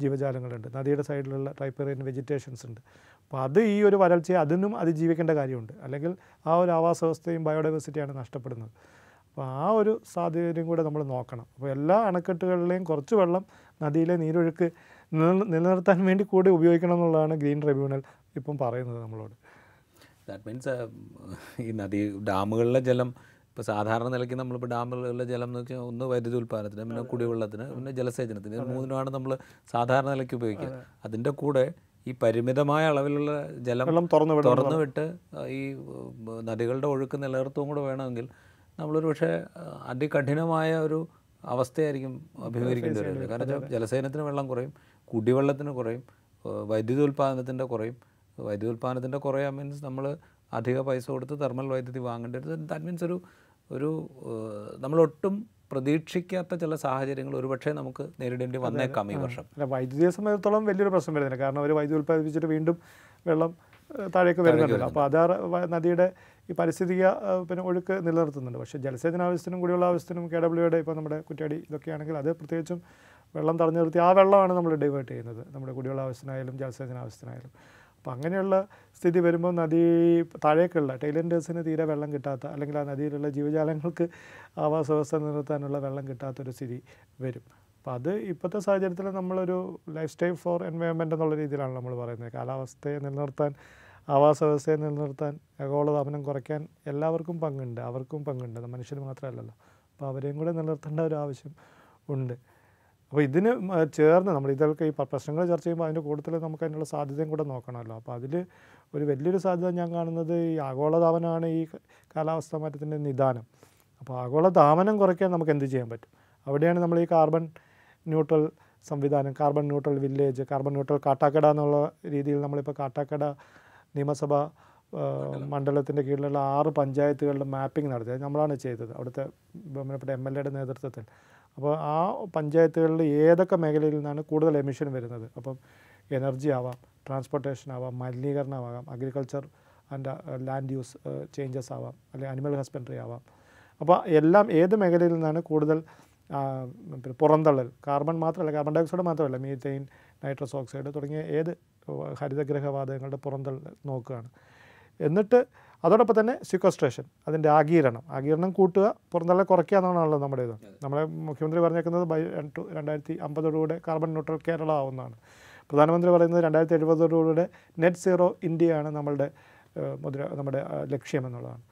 ജീവജാലങ്ങളുണ്ട്. നദിയുടെ സൈഡിലുള്ള ടൈപ്പേറിയൻ വെജിറ്റേഷൻസ് ഉണ്ട്. അപ്പോൾ അത് ഈ ഒരു വരൾച്ചയെ അതിനും അതിജീവിക്കേണ്ട കാര്യമുണ്ട്. അല്ലെങ്കിൽ ആ ഒരു ആവാസ വ്യവസ്ഥയും ബയോഡൈവേഴ്സിറ്റിയാണ് നഷ്ടപ്പെടുന്നത്. അപ്പോൾ ആ ഒരു സാഹചര്യം കൂടെ നമ്മൾ നോക്കണം. അപ്പോൾ എല്ലാ അണക്കെട്ടുകളിലെയും കുറച്ച് വെള്ളം നദിയിലെ നീരൊഴുക്ക് നില- നിലനിർത്താൻ വേണ്ടി കൂടി ഉപയോഗിക്കണം എന്നുള്ളതാണ് ഗ്രീൻ ട്രിബ്യൂണൽ ഇപ്പം പറയുന്നത് നമ്മളോട്. ദാറ്റ് മീൻസ് ഈ നദി ഡാമുകളിലെ ജലം ഇപ്പോൾ സാധാരണ നിലയ്ക്ക് നമ്മളിപ്പോൾ ഡാമുകളിലെ ജലം എന്ന് വെച്ചാൽ ഒന്ന് വൈദ്യുതി ഉൽപ്പാദനത്തിന് പിന്നെ കുടിവെള്ളത്തിന് പിന്നെ ജലസേചനത്തിന് ഇത് മൂന്നിനുമാണ് നമ്മൾ സാധാരണ നിലയ്ക്ക് ഉപയോഗിക്കുക. അതിന്റെ കൂടെ ഈ പരിമിതമായ അളവിലുള്ള ജലം തുറന്നു തുറന്നു വിട്ട് ഈ നദികളുടെ ഒഴുക്ക് നിലനിർത്തും കൂടെ വേണമെങ്കിൽ നമ്മളൊരു പക്ഷേ അതികഠിനമായ ഒരു അവസ്ഥയായിരിക്കും അഭിമുഖീകരിക്കേണ്ടി വരുന്നത് കാരണം ജലസേചനത്തിന് ജലസേനത്തിന് വെള്ളം കുറയും കുടിവെള്ളത്തിന് കുറയും വൈദ്യുതി ഉൽപ്പാദനത്തിന്റെ കുറയും. വൈദ്യുതി ഉൽപ്പാദനത്തിന്റെ കുറയാൻ മീൻസ് നമ്മൾ അധിക പൈസ കൊടുത്ത് തെർമൽ വൈദ്യുതി വാങ്ങേണ്ടി വരും. ദാറ്റ് മീൻസ് ഒരു ഒരു നമ്മൾ നമ്മളൊട്ടും പ്രതീക്ഷിക്കാത്ത ചില സാഹചര്യങ്ങൾ ഒരുപക്ഷെ നമുക്ക് നേരിടേണ്ടി വന്നേക്കാം ഈ വർഷം. അല്ല വൈദ്യുതിയെ സംബന്ധിച്ചിടത്തോളം വലിയൊരു പ്രശ്നം വരുന്നില്ല. കാരണം അവർ വൈദ്യുതി ഉൽപ്പാദിപ്പിച്ചിട്ട് വീണ്ടും വെള്ളം താഴേക്ക് വരുന്നുണ്ട്. അപ്പോൾ അത് നദിയുടെ ഈ പരിസ്ഥിതിക പിന്നെ ഒഴുക്ക് നിലനിർത്തുന്നുണ്ട്. പക്ഷേ ജലസേചന ആവശ്യത്തിനും കുടിവെള്ള ആവശ്യത്തിനും കെ ഡബ്ല്യുയുടെ ഇപ്പോൾ നമ്മുടെ കുറ്റ്യാടി ഇതൊക്കെയാണെങ്കിൽ അത് പ്രത്യേകിച്ചും വെള്ളം തടഞ്ഞു നിർത്തി ആ വെള്ളമാണ് നമ്മൾ ഡൈവേർട്ട് ചെയ്യുന്നത്. നമ്മുടെ കുടിവെള്ള ആവശ്യത്തിനായാലും ജലസേചന ആവശ്യത്തിനായാലും അപ്പോൾ അങ്ങനെയുള്ള സ്ഥിതി വരുമ്പോൾ നദി താഴേക്കുള്ള ടൈലൻഡേഴ്സിന് തീരെ വെള്ളം കിട്ടാത്ത അല്ലെങ്കിൽ ആ നദിയിലുള്ള ജീവജാലങ്ങൾക്ക് ആവാസ വ്യവസ്ഥ നിലനിർത്താനുള്ള വെള്ളം കിട്ടാത്തൊരു സ്ഥിതി വരും. അപ്പോൾ അത് ഇപ്പോഴത്തെ സാഹചര്യത്തിൽ നമ്മളൊരു ലൈഫ് സ്റ്റൈൽ ഫോർ എൻവയോൺമെന്റ് എന്നുള്ള രീതിയിലാണ് നമ്മൾ പറയുന്നത്. കാലാവസ്ഥയെ നിലനിർത്താൻ ആവാസ വ്യവസ്ഥയെ നിലനിർത്താൻ ആഗോളതാപനം കുറയ്ക്കാൻ എല്ലാവർക്കും പങ്കുണ്ട്. അവർക്കും പങ്കുണ്ട്. മനുഷ്യർ മാത്രമല്ലല്ലോ. അപ്പോൾ അവരെയും കൂടെ നിലനിർത്തേണ്ട ഒരു ആവശ്യം ഉണ്ട്. അപ്പോൾ ഇതിന് ചേർന്ന് നമ്മൾ ഇതൊക്കെ ഈ പ്രശ്നങ്ങൾ ചർച്ച ചെയ്യുമ്പോൾ അതിന്റെ കൂടുതൽ നമുക്ക് അതിനുള്ള സാധ്യതയും കൂടെ നോക്കണമല്ലോ. അപ്പോൾ അതിൽ ഒരു വലിയൊരു സാധ്യത ഞാൻ കാണുന്നത് ഈ ആഗോളതാപനമാണ് ഈ കാലാവസ്ഥ കാലാവസ്ഥാ മാറ്റത്തിന്റെ നിദാനം. അപ്പോൾ ആഗോളതാപനം കുറയ്ക്കാൻ നമുക്ക് എന്ത് ചെയ്യാൻ പറ്റും? അവിടെയാണ് നമ്മൾ ഈ കാർബൺ ന്യൂട്രൽ സംവിധാനം carbon neutral village carbon neutral Kattakkada എന്നുള്ള രീതിയിൽ നമ്മളിപ്പോൾ കാട്ടാക്കട നിയമസഭ മണ്ഡലത്തിന്റെ കീഴിലുള്ള ആറ് പഞ്ചായത്തുകളുടെ മാപ്പിംഗ് നടത്തിയത് നമ്മളാണ് ചെയ്തത്. അവിടുത്തെ ബഹുമാനപ്പെട്ട എം എൽ എയുടെ നേതൃത്വത്തിൽ. അപ്പോൾ ആ പഞ്ചായത്തുകളിൽ ഏതൊക്കെ മേഖലയിൽ നിന്നാണ് കൂടുതൽ എമിഷൻ വരുന്നത്? അപ്പം എനർജി ആവാം ട്രാൻസ്പോർട്ടേഷൻ ആവാം മലിനീകരണമാകാം agriculture and land use changes ആവാം അല്ലെങ്കിൽ അനിമൽ ഹസ്ബൻഡറി ആവാം. അപ്പോൾ എല്ലാം ഏത് മേഖലയിൽ നിന്നാണ് കൂടുതൽ പിന്നെ പുറന്തള്ളൽ? കാർബൺ മാത്രമല്ല കാർബൺ ഡയോക്സൈഡ് മാത്രമല്ല മീത്തൈൻ നൈട്രസ് ഓക്സൈഡ് തുടങ്ങിയ ഏത് ഹരിതഗ്രഹവാതകങ്ങളുടെ പുറന്തള്ളൽ നോക്കുകയാണ്. എന്നിട്ട് അതോടൊപ്പം തന്നെ സിക്വസ്ട്രേഷൻ അതിന്റെ ആഗീരണം. ആഗീരണം കൂട്ടുക പുറന്തള്ള കുറയ്ക്കുക എന്നാണല്ലോ നമ്മുടെ ഇത്. നമ്മളെ മുഖ്യമന്ത്രി പറഞ്ഞേക്കുന്നത് ബൈ ടു രണ്ടായിരത്തി അമ്പതോടുകൂടെ കാർബൺ ന്യൂട്രൽ കേരള ആവുന്നതാണ്. പ്രധാനമന്ത്രി പറയുന്നത് രണ്ടായിരത്തി എഴുപതോടുകൂടെ നെറ്റ് സീറോ ഇന്ത്യയാണ് നമ്മളുടെ മുദ്ര നമ്മുടെ ലക്ഷ്യം എന്നുള്ളതാണ്.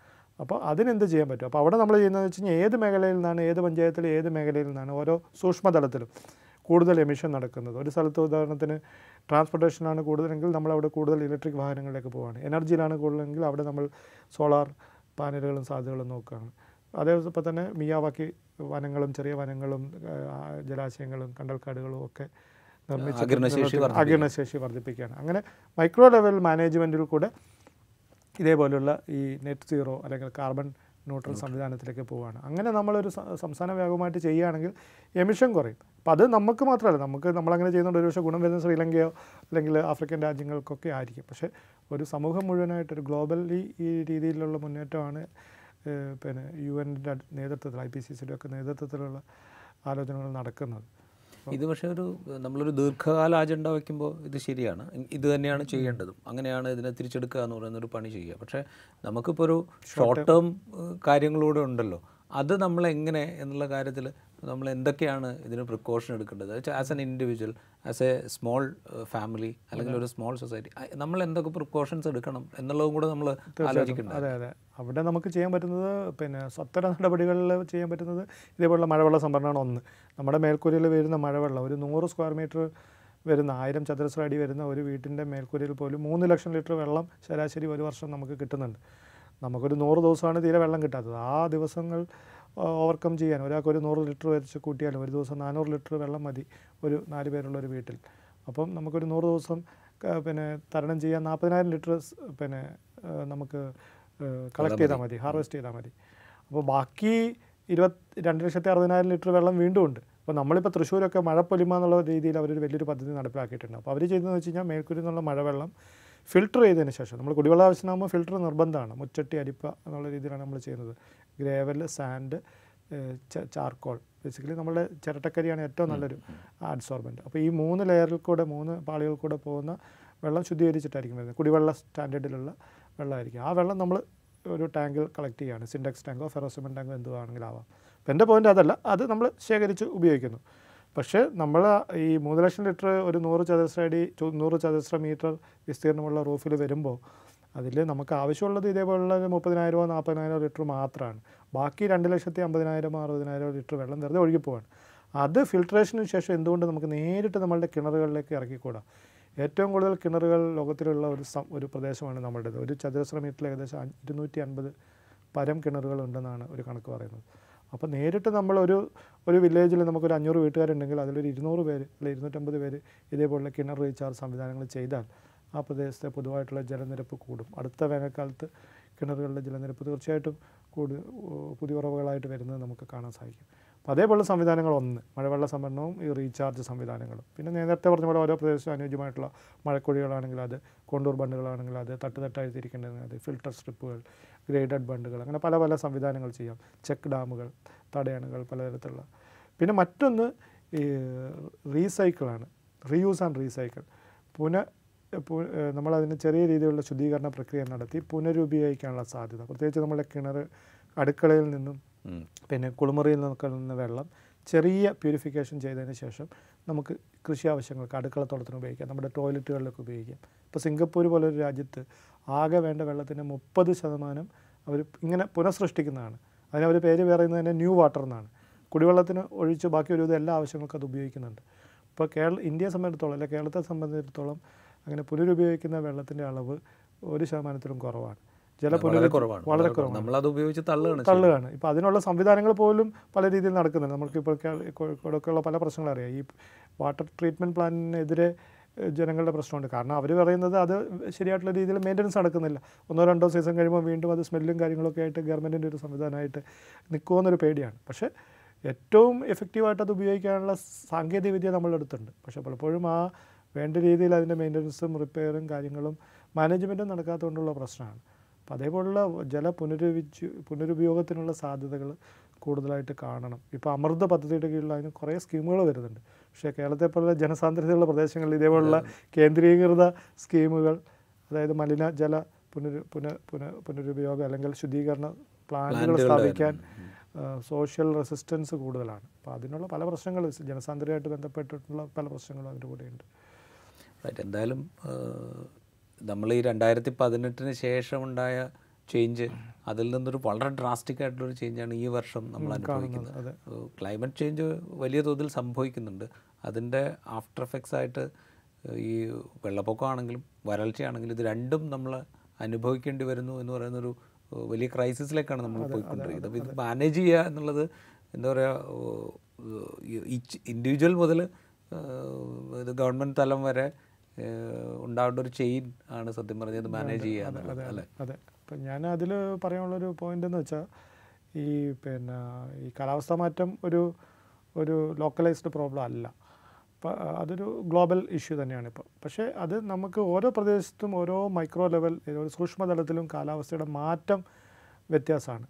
അപ്പോൾ അതിനെന്ത് ചെയ്യാൻ പറ്റും? അപ്പോൾ അവിടെ നമ്മൾ ചെയ്യുന്നതെന്ന് വെച്ച് കഴിഞ്ഞാൽ ഏത് മേഖലയിൽ നിന്നാണ് ഏത് പഞ്ചായത്തിൽ ഏത് മേഖലയിൽ നിന്നാണ് ഓരോ സൂക്ഷ്മതലത്തിലും കൂടുതൽ എമിഷൻ നടക്കുന്നത്. ഒരു സ്ഥലത്ത് ഉദാഹരണത്തിന് ട്രാൻസ്പോർട്ടേഷനാണ് കൂടുതലെങ്കിൽ നമ്മൾ അവിടെ കൂടുതൽ ഇലക്ട്രിക് വാഹനങ്ങളിലേക്ക് പോവുകയാണ് എനർജിയിലാണ് കൂടുതലെങ്കിൽ അവിടെ നമ്മൾ സോളാർ പാനലുകളും സാധ്യതകളും നോക്കുകയാണ്. അതേപോലെ തന്നെ മിയാവാക്കി വനങ്ങളും ചെറിയ വനങ്ങളും ജലാശയങ്ങളും കണ്ടൽക്കാടുകളും ഒക്കെ നിർമ്മിച്ച് ആഗിരണശേഷി വർദ്ധിപ്പിക്കുകയാണ്. അങ്ങനെ മൈക്രോ ലെവൽ മാനേജ്മെന്റിൽ കൂടെ ഇതേപോലുള്ള ഈ നെറ്റ് സീറോ അല്ലെങ്കിൽ കാർബൺ ന്യൂട്രൽ സംവിധാനത്തിലേക്ക് പോവുകയാണ് അങ്ങനെ നമ്മളൊരു സംസ്ഥാന വ്യാപകമായിട്ട് ചെയ്യുകയാണെങ്കിൽ എമിഷൻ കുറയും. അപ്പം അത് നമുക്ക് മാത്രമല്ല നമുക്ക് നമ്മളങ്ങനെ ചെയ്യുന്നുണ്ട് ഒരു പക്ഷേ ഗുണം വരുന്ന ശ്രീലങ്കയോ അല്ലെങ്കിൽ ആഫ്രിക്കൻ രാജ്യങ്ങൾക്കൊക്കെ ആയിരിക്കും. പക്ഷേ ഒരു സമൂഹം മുഴുവനായിട്ടൊരു ഗ്ലോബലി ഈ രീതിയിലുള്ള മുന്നേറ്റമാണ് പിന്നെ യു എന്റെ നേതൃത്വത്തിൽ ഐ പി സി സിയുടെ ഒക്കെ നേതൃത്വത്തിലുള്ള ആലോചനകൾ നടക്കുന്നത്. ഇത് പക്ഷേ ഒരു നമ്മളൊരു ദീർഘകാല അജണ്ട വയ്ക്കുമ്പോൾ ഇത് ശരിയാണ്. ഇത് തന്നെയാണ് ചെയ്യേണ്ടതും. അങ്ങനെയാണ് ഇതിനെ തിരിച്ചെടുക്കുക എന്ന് പറയുന്ന ഒരു പണി ചെയ്യുക. പക്ഷേ നമുക്കിപ്പോൾ ഒരു ഷോർട്ട് ടേം കാര്യങ്ങളൂടെ ഉണ്ടല്ലോ. അത് നമ്മൾ എങ്ങനെ എന്നുള്ള കാര്യത്തിൽ നമ്മൾ എന്തൊക്കെയാണ് ഇതിന് പ്രിക്കോഷൻ എടുക്കേണ്ടത്? As an individual as a small family അല്ലെങ്കിൽ ഒരു സ്മോൾ സൊസൈറ്റി നമ്മൾ എന്തൊക്കെ പ്രിക്കോഷൻസ് എടുക്കണം എന്നുള്ളതും കൂടെ നമ്മൾ ആലോചിക്കണം അതെ അതെ. അവിടെ നമുക്ക് ചെയ്യാൻ പറ്റുന്നത് പിന്നെ സ്വത്തര നടപടികളിൽ ചെയ്യാൻ പറ്റുന്നത് ഇതേപോലുള്ള മഴവെള്ള സംഭരണമാണ് ഒന്ന്. നമ്മുടെ മേൽക്കൂരയിൽ വരുന്ന മഴവെള്ളം ഒരു നൂറ് സ്ക്വയർ മീറ്റർ വരുന്ന ആയിരം ചതുരശ്ര അടി വരുന്ന ഒരു വീട്ടിന്റെ മേൽക്കൂരയിൽ പോലും മൂന്ന് ലക്ഷം ലിറ്റർ വെള്ളം ശരാശരി ഒരു വർഷം നമുക്ക് കിട്ടുന്നുണ്ട്. നമുക്കൊരു നൂറ് ദിവസമാണ് തീരെ വെള്ളം കിട്ടാത്തത്. ആ ദിവസങ്ങൾ ഓവർകം ചെയ്യാൻ ഒരാൾക്ക് ഒരു നൂറ് ലിറ്റർ വെച്ച് കൂട്ടിയാലും ഒരു ദിവസം നാനൂറ് ലിറ്റർ വെള്ളം മതി ഒരു നാല് പേരുള്ള ഒരു വീട്ടിൽ. അപ്പം നമുക്കൊരു നൂറ് ദിവസം പിന്നെ തരണം ചെയ്യാൻ നാൽപ്പതിനായിരം ലിറ്റർ പിന്നെ നമുക്ക് കളക്ട് ചെയ്താൽ മതി ഹാർവെസ്റ്റ് ചെയ്താൽ മതി. അപ്പോൾ ബാക്കി ഇരുപത്തി രണ്ട് ലക്ഷത്തി അറുപതിനായിരം ലിറ്റർ വെള്ളം വീണ്ടും ഉണ്ട്. അപ്പോൾ നമ്മളിപ്പോൾ തൃശ്ശൂരൊക്കെ മഴ പൊലിമ എന്നുള്ള രീതിയിൽ അവരൊരു വലിയൊരു പദ്ധതി നടപ്പിലാക്കിയിട്ടുണ്ട്. അപ്പോൾ അവർ ചെയ്തതെന്ന് വെച്ച് കഴിഞ്ഞാൽ മേൽക്കൂരിൽ നിന്നുള്ള മഴവെള്ളം ഫിൽട്ടർ ചെയ്തതിന് ശേഷം നമ്മൾ കുടിവെള്ള ആവശ്യമാകുമ്പോൾ ഫിൽട്ടർ നിർബന്ധമാണ്. മുച്ചട്ടി അരിപ്പ എന്നുള്ള രീതിയിലാണ് നമ്മൾ ചെയ്യുന്നത്. Gravel sand charcoal. ബേസിക്കലി നമ്മുടെ ചിരട്ടക്കരിയാണ് ഏറ്റവും നല്ലൊരു അഡ്സോർബന്റ് അപ്പോൾ ഈ മൂന്ന് ലെയറിൽ കൂടെ മൂന്ന് പാളികൾ കൂടെ പോകുന്ന വെള്ളം ശുദ്ധീകരിച്ചിട്ടായിരിക്കും വരുന്നത്. കുടിവെള്ള സ്റ്റാൻഡേർഡിലുള്ള വെള്ളമായിരിക്കും. ആ വെള്ളം നമ്മൾ ഒരു ടാങ്കിൽ കളക്ട് ചെയ്യുകയാണ്. സിൻഡെക്സ് ടാങ്കോ ഫെറോസിമെന്റ് ടാങ്കോ എന്തുവാണെങ്കിലും ആവാം. അപ്പോൾ എന്റെ പോയിന്റ് അതല്ല. അത് നമ്മൾ ശേഖരിച്ച് ഉപയോഗിക്കുന്നു. പക്ഷേ നമ്മൾ ഈ മൂന്ന് ലക്ഷം ലിറ്റർ ഒരു നൂറ് ചതുരശ്ര അടി നൂറ് ചതുരശ്ര മീറ്റർ വിസ്തീർണമുള്ള റൂഫിൽ വരുമ്പോൾ അതിൽ നമുക്ക് ആവശ്യമുള്ളത് ഇതേപോലുള്ള മുപ്പതിനായിരമോ നാൽപ്പതിനായിരമോ ലിറ്റർ മാത്രമാണ്. ബാക്കി രണ്ട് ലക്ഷത്തി അമ്പതിനായിരമോ അറുപതിനായിരമോ ലിറ്റർ വെള്ളം വെറുതെ ഒഴുകിപ്പോവാണ്. അത് ഫിൽട്രേഷന് ശേഷം എന്തുകൊണ്ട് നമുക്ക് നേരിട്ട് നമ്മളുടെ കിണറുകളിലേക്ക് ഇറക്കിക്കൂടാം ഏറ്റവും കൂടുതൽ കിണറുകൾ ലോകത്തിലുള്ള ഒരു ഒരു പ്രദേശമാണ് നമ്മുടേത് ഒരു ചതുരശ്ര മീറ്ററിൽ ഏകദേശം ഇരുന്നൂറ്റി അൻപത് പരം കിണറുകൾ ഉണ്ടെന്നാണ് ഒരു കണക്ക് പറയുന്നത്. അപ്പോൾ നേരിട്ട് ഒരു ഒരു വില്ലേജിൽ നമുക്കൊരു അഞ്ഞൂറ് വീട്ടുകാരുണ്ടെങ്കിൽ അതിലൊരു ഇരുന്നൂറ് പേര് അല്ലെങ്കിൽ ഇരുന്നൂറ്റമ്പത് പേര് ഇതേപോലുള്ള കിണർ റീചാർജ് സംവിധാനങ്ങൾ ചെയ്താൽ ആ പ്രദേശത്തെ പൊതുവായിട്ടുള്ള ജലനിരപ്പ് കൂടും. അടുത്ത വേനൽക്കാലത്ത് കിണറുകളുടെ ജലനിരപ്പ് തീർച്ചയായിട്ടും കൂടു പുതിയ ഉറവുകളായിട്ട് വരുന്നത് നമുക്ക് കാണാൻ സാധിക്കും. അപ്പോൾ അതേപോലുള്ള സംവിധാനങ്ങൾ ഒന്ന് മഴവെള്ള സംഭരണവും ഈ റീചാർജ് സംവിധാനങ്ങളും. പിന്നെ നേരത്തെ പറഞ്ഞ പോലെ ഓരോ പ്രദേശവും അനുയോജ്യമായിട്ടുള്ള മഴക്കുഴികളാണെങ്കിൽ അത് കോണ്ടൂർ ബണ്ടുകളാണെങ്കിൽ അത് തട്ട് തിരിക്കേണ്ടത് അത് ഫിൽട്ടർ സ്ട്രിപ്പുകൾ ഗ്രേഡഡ് ബണ്ടുകൾ അങ്ങനെ പല പല സംവിധാനങ്ങൾ ചെയ്യാം. ചെക്ക് ഡാമുകൾ തടയണകൾ പലതരത്തിലുള്ള. പിന്നെ മറ്റൊന്ന് ഈ റീസൈക്കിളാണ്. Reuse and recycle. പുന നമ്മളതിന് ചെറിയ രീതിയിലുള്ള ശുദ്ധീകരണ പ്രക്രിയ നടത്തി പുനരുപയോഗിക്കാനുള്ള സാധ്യത. പ്രത്യേകിച്ച് നമ്മുടെ കിണർ അടുക്കളയിൽ നിന്നും. പിന്നെ കുളിമുറിയിൽ നിന്ന് വെള്ളം ചെറിയ പ്യൂരിഫിക്കേഷൻ ചെയ്തതിന് ശേഷം നമുക്ക് കൃഷി ആവശ്യങ്ങൾക്ക് അടുക്കളത്തോളത്തിന് ഉപയോഗിക്കാം. നമ്മുടെ ടോയ്ലറ്റുകളിലൊക്കെ ഉപയോഗിക്കാം. ഇപ്പോൾ സിംഗപ്പൂർ പോലൊരു രാജ്യത്ത് ആകെ വേണ്ട വെള്ളത്തിന്റെ മുപ്പത് ശതമാനം അവർ ഇങ്ങനെ പുനഃസൃഷ്ടിക്കുന്നതാണ്. അതിനവർ പേര് പറയുന്നത് തന്നെ ന്യൂ വാട്ടർ എന്നാണ്. കുടിവെള്ളത്തിന് ഒഴിച്ച് ബാക്കി ഒരു എല്ലാ ആവശ്യങ്ങൾക്കും അത് ഉപയോഗിക്കുന്നുണ്ട്. ഇപ്പോൾ കേരള ഇന്ത്യയെ സംബന്ധിച്ചിടത്തോളം അല്ലെ കേരളത്തെ സംബന്ധിച്ചിടത്തോളം അങ്ങനെ പുനരുപയോഗിക്കുന്ന വെള്ളത്തിന്റെ അളവ് ഒരു ശതമാനത്തിലും കുറവാണ്. ജല വളരെ കുറവാണ്. വളരെ നമ്മളത് ഉപയോഗിച്ച് തള്ളുകയാണ്. തള്ളുകയാണ്. ഇപ്പോൾ അതിനുള്ള സംവിധാനങ്ങൾ പോലും പല രീതിയിൽ നടക്കുന്നുണ്ട്. നമുക്ക് ഇപ്പോൾ കോഴിക്കോടൊക്കെയുള്ള പല പ്രശ്നങ്ങൾ അറിയാം. ഈ വാട്ടർ ട്രീറ്റ്മെന്റ് പ്ലാന്റിനെതിരെ ജനങ്ങളുടെ പ്രശ്നമുണ്ട്. കാരണം അവർ പറയുന്നത് അത് ശരിയായിട്ടുള്ള രീതിയിൽ മെയിന്റനൻസ് നടക്കുന്നില്ല. ഒന്നോ രണ്ടോ സീസൺ കഴിയുമ്പോൾ വീണ്ടും അത് സ്മെല്ലും കാര്യങ്ങളൊക്കെ ആയിട്ട് ഗവൺമെന്റിന്റെ ഒരു സംവിധാനമായിട്ട് നിൽക്കുമെന്നൊരു പേടിയാണ്. പക്ഷേ ഏറ്റവും എഫക്റ്റീവായിട്ട് അത് ഉപയോഗിക്കാനുള്ള സാങ്കേതിക വിദ്യ നമ്മളുടെ അടുത്തുണ്ട്. പക്ഷേ പലപ്പോഴും ആ വേണ്ട രീതിയിൽ അതിന്റെ മെയിന്റനൻസും റിപ്പയറും കാര്യങ്ങളും മാനേജ്മെന്റും നടക്കാത്തതുകൊണ്ടുള്ള പ്രശ്നമാണ്. അപ്പം അതേപോലുള്ള ജല പുനരുപയോഗിച്ച് പുനരുപയോഗത്തിനുള്ള സാധ്യതകൾ കൂടുതലായിട്ട് കാണണം. ഇപ്പോൾ അമൃത പദ്ധതിയുടെ കീഴിൽ അതിന് കുറേ സ്കീമുകൾ വരുന്നുണ്ട്. പക്ഷേ കേരളത്തെ പോലുള്ള ജനസാന്ദ്രതയുള്ള പ്രദേശങ്ങളിൽ ഇതേപോലുള്ള കേന്ദ്രീകൃത സ്കീമുകൾ അതായത് മലിന ജല പുനരു പുന പുന പുനരുപയോഗം അല്ലെങ്കിൽ ശുദ്ധീകരണ പ്ലാന്റുകൾ സ്ഥാപിക്കാൻ സോഷ്യൽ റെസിസ്റ്റൻസ് കൂടുതലാണ്. അപ്പോൾ അതിനുള്ള പല പ്രശ്നങ്ങൾ ജനസാന്ദ്രതയായിട്ട് ബന്ധപ്പെട്ടിട്ടുള്ള പല പ്രശ്നങ്ങളും അതിന്റെ കൂടെയുണ്ട്. എന്തായാലും നമ്മൾ ഈ രണ്ടായിരത്തി പതിനെട്ടിന് ശേഷം ഉണ്ടായ ചേഞ്ച് അതിൽ നിന്നൊരു വളരെ ഡ്രാസ്റ്റിക് ആയിട്ടുള്ളൊരു ചേഞ്ചാണ് ഈ വർഷം നമ്മൾ അനുഭവിക്കുന്നത്. ക്ലൈമറ്റ് ചേഞ്ച് വലിയ തോതിൽ സംഭവിക്കുന്നുണ്ട്. അതിന്റെ ആഫ്റ്റർ എഫക്ട്സ് ആയിട്ട് ഈ വെള്ളപ്പൊക്കമാണെങ്കിലും വരൾച്ചയാണെങ്കിലും ഇത് രണ്ടും നമ്മൾ അനുഭവിക്കേണ്ടി വരുന്നു എന്ന് പറയുന്നൊരു വലിയ ക്രൈസിസിലേക്കാണ് നമ്മൾ പോയിക്കൊണ്ടിരിക്കുന്നത്. അപ്പോൾ ഇത് മാനേജ് ചെയ്യുക എന്നുള്ളത് എന്താ പറയുക ഇൻഡിവിജ്വൽ മുതൽ ഇത് ഗവൺമെന്റ് തലം വരെ ഉണ്ടാവേണ്ട ഒരു ചെയിൻ ആണ് സത്യം പറഞ്ഞത് മാനേജ് ചെയ്യാൻ അല്ലേ? അതെ. അപ്പം ഞാൻ അതിൽ പറയാനുള്ളൊരു പോയിന്റ് എന്ന് വെച്ചാൽ ഈ പിന്നെ ഈ കാലാവസ്ഥാ മാറ്റം ഒരു ഒരു ലോക്കലൈസ്ഡ് പ്രോബ്ലം അല്ല. അപ്പം അതൊരു ഗ്ലോബൽ ഇഷ്യൂ തന്നെയാണ് ഇപ്പോൾ പക്ഷേ അത് നമുക്ക് ഓരോ പ്രദേശത്തും ഓരോ മൈക്രോ ലെവൽ ഒരു സൂക്ഷ്മതലത്തിലും കാലാവസ്ഥയുടെ മാറ്റം വ്യത്യാസമാണ്.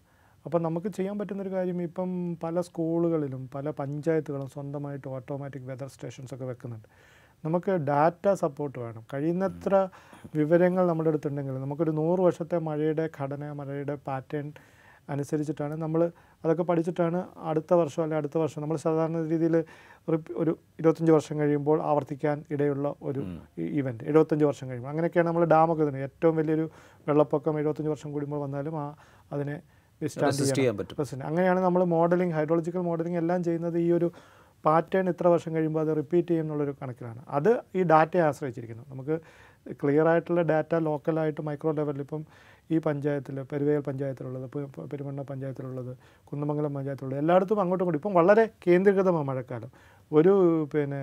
അപ്പം നമുക്ക് ചെയ്യാൻ പറ്റുന്നൊരു കാര്യം ഇപ്പം പല സ്കൂളുകളിലും പല പഞ്ചായത്തുകളും സ്വന്തമായിട്ട് ഓട്ടോമാറ്റിക് വെതർ സ്റ്റേഷൻസ് ഒക്കെ വെക്കുന്നുണ്ട്. നമുക്ക് ഡാറ്റ സപ്പോർട്ട് വേണം. കഴിയുന്നത്ര വിവരങ്ങൾ നമ്മുടെ അടുത്തുണ്ടെങ്കിൽ നമുക്കൊരു നൂറ് വർഷത്തെ മഴയുടെ ഘടന മഴയുടെ പാറ്റേൺ അനുസരിച്ചിട്ടാണ് നമ്മൾ അതൊക്കെ പഠിച്ചിട്ടാണ് അടുത്ത വർഷം അല്ലെങ്കിൽ അടുത്ത വർഷം നമ്മൾ സാധാരണ രീതിയിൽ ഒരു ഇരുപത്തഞ്ച് വർഷം കഴിയുമ്പോൾ ആവർത്തിക്കാൻ ഇടയുള്ള ഒരു ഇവന്റ് എഴുപത്തഞ്ച് വർഷം കഴിയുമ്പോൾ. അങ്ങനെയൊക്കെയാണ് നമ്മൾ ഡാമൊക്കെ തന്നെ ഏറ്റവും വലിയൊരു വെള്ളപ്പൊക്കം എഴുപത്തഞ്ച് വർഷം കൂടുമ്പോൾ വന്നാലും ആ അതിനെ വിസ്റ്റാൻഡ് ചെയ്യാൻ പറ്റും. അങ്ങനെയാണ് നമ്മൾ മോഡലിംഗ് ഹൈഡ്രോളജിക്കൽ മോഡലിംഗ് എല്ലാം ചെയ്യുന്നത് ഈ ഒരു പാറ്റേൺ ഇത്ര വർഷം കഴിയുമ്പോൾ അത് റിപ്പീറ്റ് ചെയ്യും എന്നുള്ളൊരു കണക്കിലാണ്. അത് ഈ ഡാറ്റയെ ആശ്രയിച്ചിരിക്കുന്നു. നമുക്ക് ക്ലിയർ ആയിട്ടുള്ള ഡാറ്റ ലോക്കലായിട്ട് മൈക്രോ ലെവലിൽ ഇപ്പം ഈ പഞ്ചായത്തിൽ പെരുവേൽ പഞ്ചായത്തിലുള്ളത് പെരുമണ്ണ പഞ്ചായത്തിലുള്ളത് കുന്നമംഗലം പഞ്ചായത്തിലുള്ളത് എല്ലായിടത്തും അങ്ങോട്ടും കൂടി ഇപ്പം വളരെ കേന്ദ്രീകൃതമാണ് മഴക്കാലം. ഒരു പിന്നെ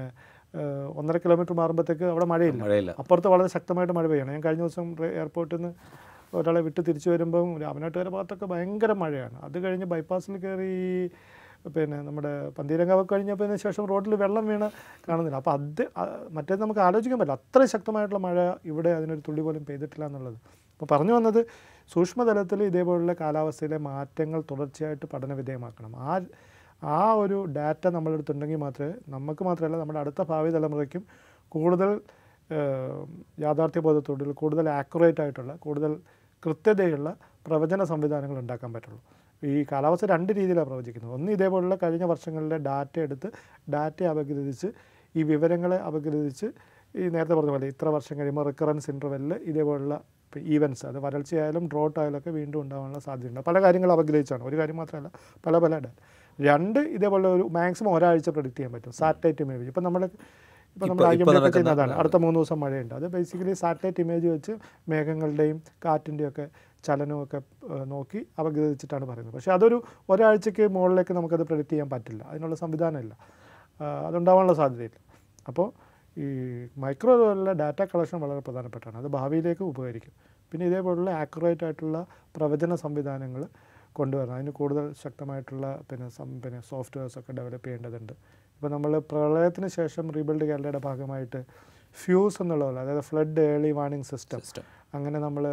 ഒന്നര കിലോമീറ്റർ മാറുമ്പോഴത്തേക്ക് അവിടെ മഴയില്ല. മഴയില്ല. അപ്പുറത്ത് വളരെ ശക്തമായിട്ട് മഴ പെയ്യണം. ഞാൻ കഴിഞ്ഞ ദിവസം എയർപോർട്ടിൽ നിന്ന് ഒരാളെ വിട്ട് തിരിച്ചു വരുമ്പം രാമനാട്ടുകര ഭാഗത്തൊക്കെ ഭയങ്കര മഴയാണ്. അത് കഴിഞ്ഞ് ബൈപ്പാസിൽ കയറി ഈ പിന്നെ നമ്മുടെ പന്തീരങ്കാവ് കഴിഞ്ഞപ്പോൾ ശേഷം റോഡിൽ വെള്ളം വീണ് കാണുന്നില്ല. അപ്പോൾ അത് മറ്റേ മറ്റേത് നമുക്ക് ആലോചിക്കാൻ പറ്റില്ല. അത്ര ശക്തമായിട്ടുള്ള മഴ ഇവിടെ അതിനൊരു തുള്ളി പോലും പെയ്തിട്ടില്ല എന്നുള്ളത്. അപ്പോൾ പറഞ്ഞു വന്നത് സൂക്ഷ്മതലത്തിൽ ഇതേപോലുള്ള കാലാവസ്ഥയിലെ മാറ്റങ്ങൾ തുടർച്ചയായിട്ട് പഠന വിധേയമാക്കണം ആ ആ ഒരു ഡാറ്റ നമ്മളെടുത്തുണ്ടെങ്കിൽ മാത്രമേ നമുക്ക് മാത്രമല്ല നമ്മുടെ അടുത്ത ഭാവി തലമുറയ്ക്കും കൂടുതൽ യാഥാർത്ഥ്യബോധത്തോടുള്ള കൂടുതൽ ആക്യുറേറ്റ് ആയിട്ടുള്ള കൂടുതൽ കൃത്യതയുള്ള പ്രവചന സംവിധാനങ്ങൾ ഉണ്ടാക്കാൻ പറ്റുള്ളൂ. ഈ കാലാവസ്ഥ രണ്ട് രീതിയിലാണ് പ്രവചിക്കുന്നത്. ഒന്ന് ഇതേപോലുള്ള കഴിഞ്ഞ വർഷങ്ങളിലെ ഡാറ്റ എടുത്ത് ഡാറ്റയെ അപഗ്രഥിച്ച് ഈ വിവരങ്ങളെ അപഗ്രഥിച്ച് ഈ നേരത്തെ പറഞ്ഞ പോലെ ഇത്ര വർഷം കഴിയുമ്പോൾ റിക്കറൻസ് ഇന്റർവെല്ലിൽ ഇതേപോലുള്ള ഈവൻസ് അത് വരൾച്ചയായാലും ഡ്രോട്ട് ആയാലും ഒക്കെ വീണ്ടും ഉണ്ടാകാനുള്ള സാധ്യതയുണ്ട്. പല കാര്യങ്ങൾ അപഗ്രഹിച്ചാണ്. ഒരു കാര്യം മാത്രമല്ല പല പല ഡാറ്റ രണ്ട് ഇതേപോലെ ഒരു മാക്സിമം ഒരാഴ്ച പ്രഡിക്റ്റ് ചെയ്യാൻ പറ്റും. സാറ്റലൈറ്റ് ഇമേജ് ഇപ്പം നമ്മൾ ഇപ്പം നമ്മൾ ചെയ്യുന്നതാണ്. അടുത്ത മൂന്ന് ദിവസം മഴയുണ്ട്. അത് ബേസിക്കലി സാറ്റലൈറ്റ് ഇമേജ് വെച്ച് മേഘങ്ങളുടെയും കാറ്റിന്റെയും ഒക്കെ ചലനമൊക്കെ നോക്കി അപഗ്രഥിച്ചിട്ടാണ് പറയുന്നത്. പക്ഷേ അതൊരു ഒരാഴ്ചയ്ക്ക് മുകളിലേക്ക് നമുക്കത് പ്രെഡിക്റ്റ് ചെയ്യാൻ പറ്റില്ല. അതിനുള്ള സംവിധാനമില്ല. അതുണ്ടാവാനുള്ള സാധ്യതയില്ല. അപ്പോൾ ഈ മൈക്രോ ലെവലിലെ ഡാറ്റ കളക്ഷൻ വളരെ പ്രധാനപ്പെട്ടാണ് അത് ഭാവിയിലേക്ക് ഉപകരിക്കും. പിന്നെ ഇതേപോലുള്ള ആക്യുറേറ്റ് ആയിട്ടുള്ള പ്രവചന സംവിധാനങ്ങൾ കൊണ്ടുവരണം. അതിന് കൂടുതൽ ശക്തമായിട്ടുള്ള പിന്നെ സം പിന്നെ സോഫ്റ്റ്വെയർസ് ഒക്കെ ഡെവലപ്പ് ചെയ്യേണ്ടതുണ്ട്. ഇപ്പോൾ നമ്മൾ പ്രളയത്തിന് ശേഷം റീബിൽഡ് കേരളയുടെ ഭാഗമായിട്ട് ഫ്യൂസ് എന്നുള്ളതല്ല അതായത് ഫ്ലഡ് ഏർലി വാർണിംഗ് സിസ്റ്റം അങ്ങനെ നമ്മൾ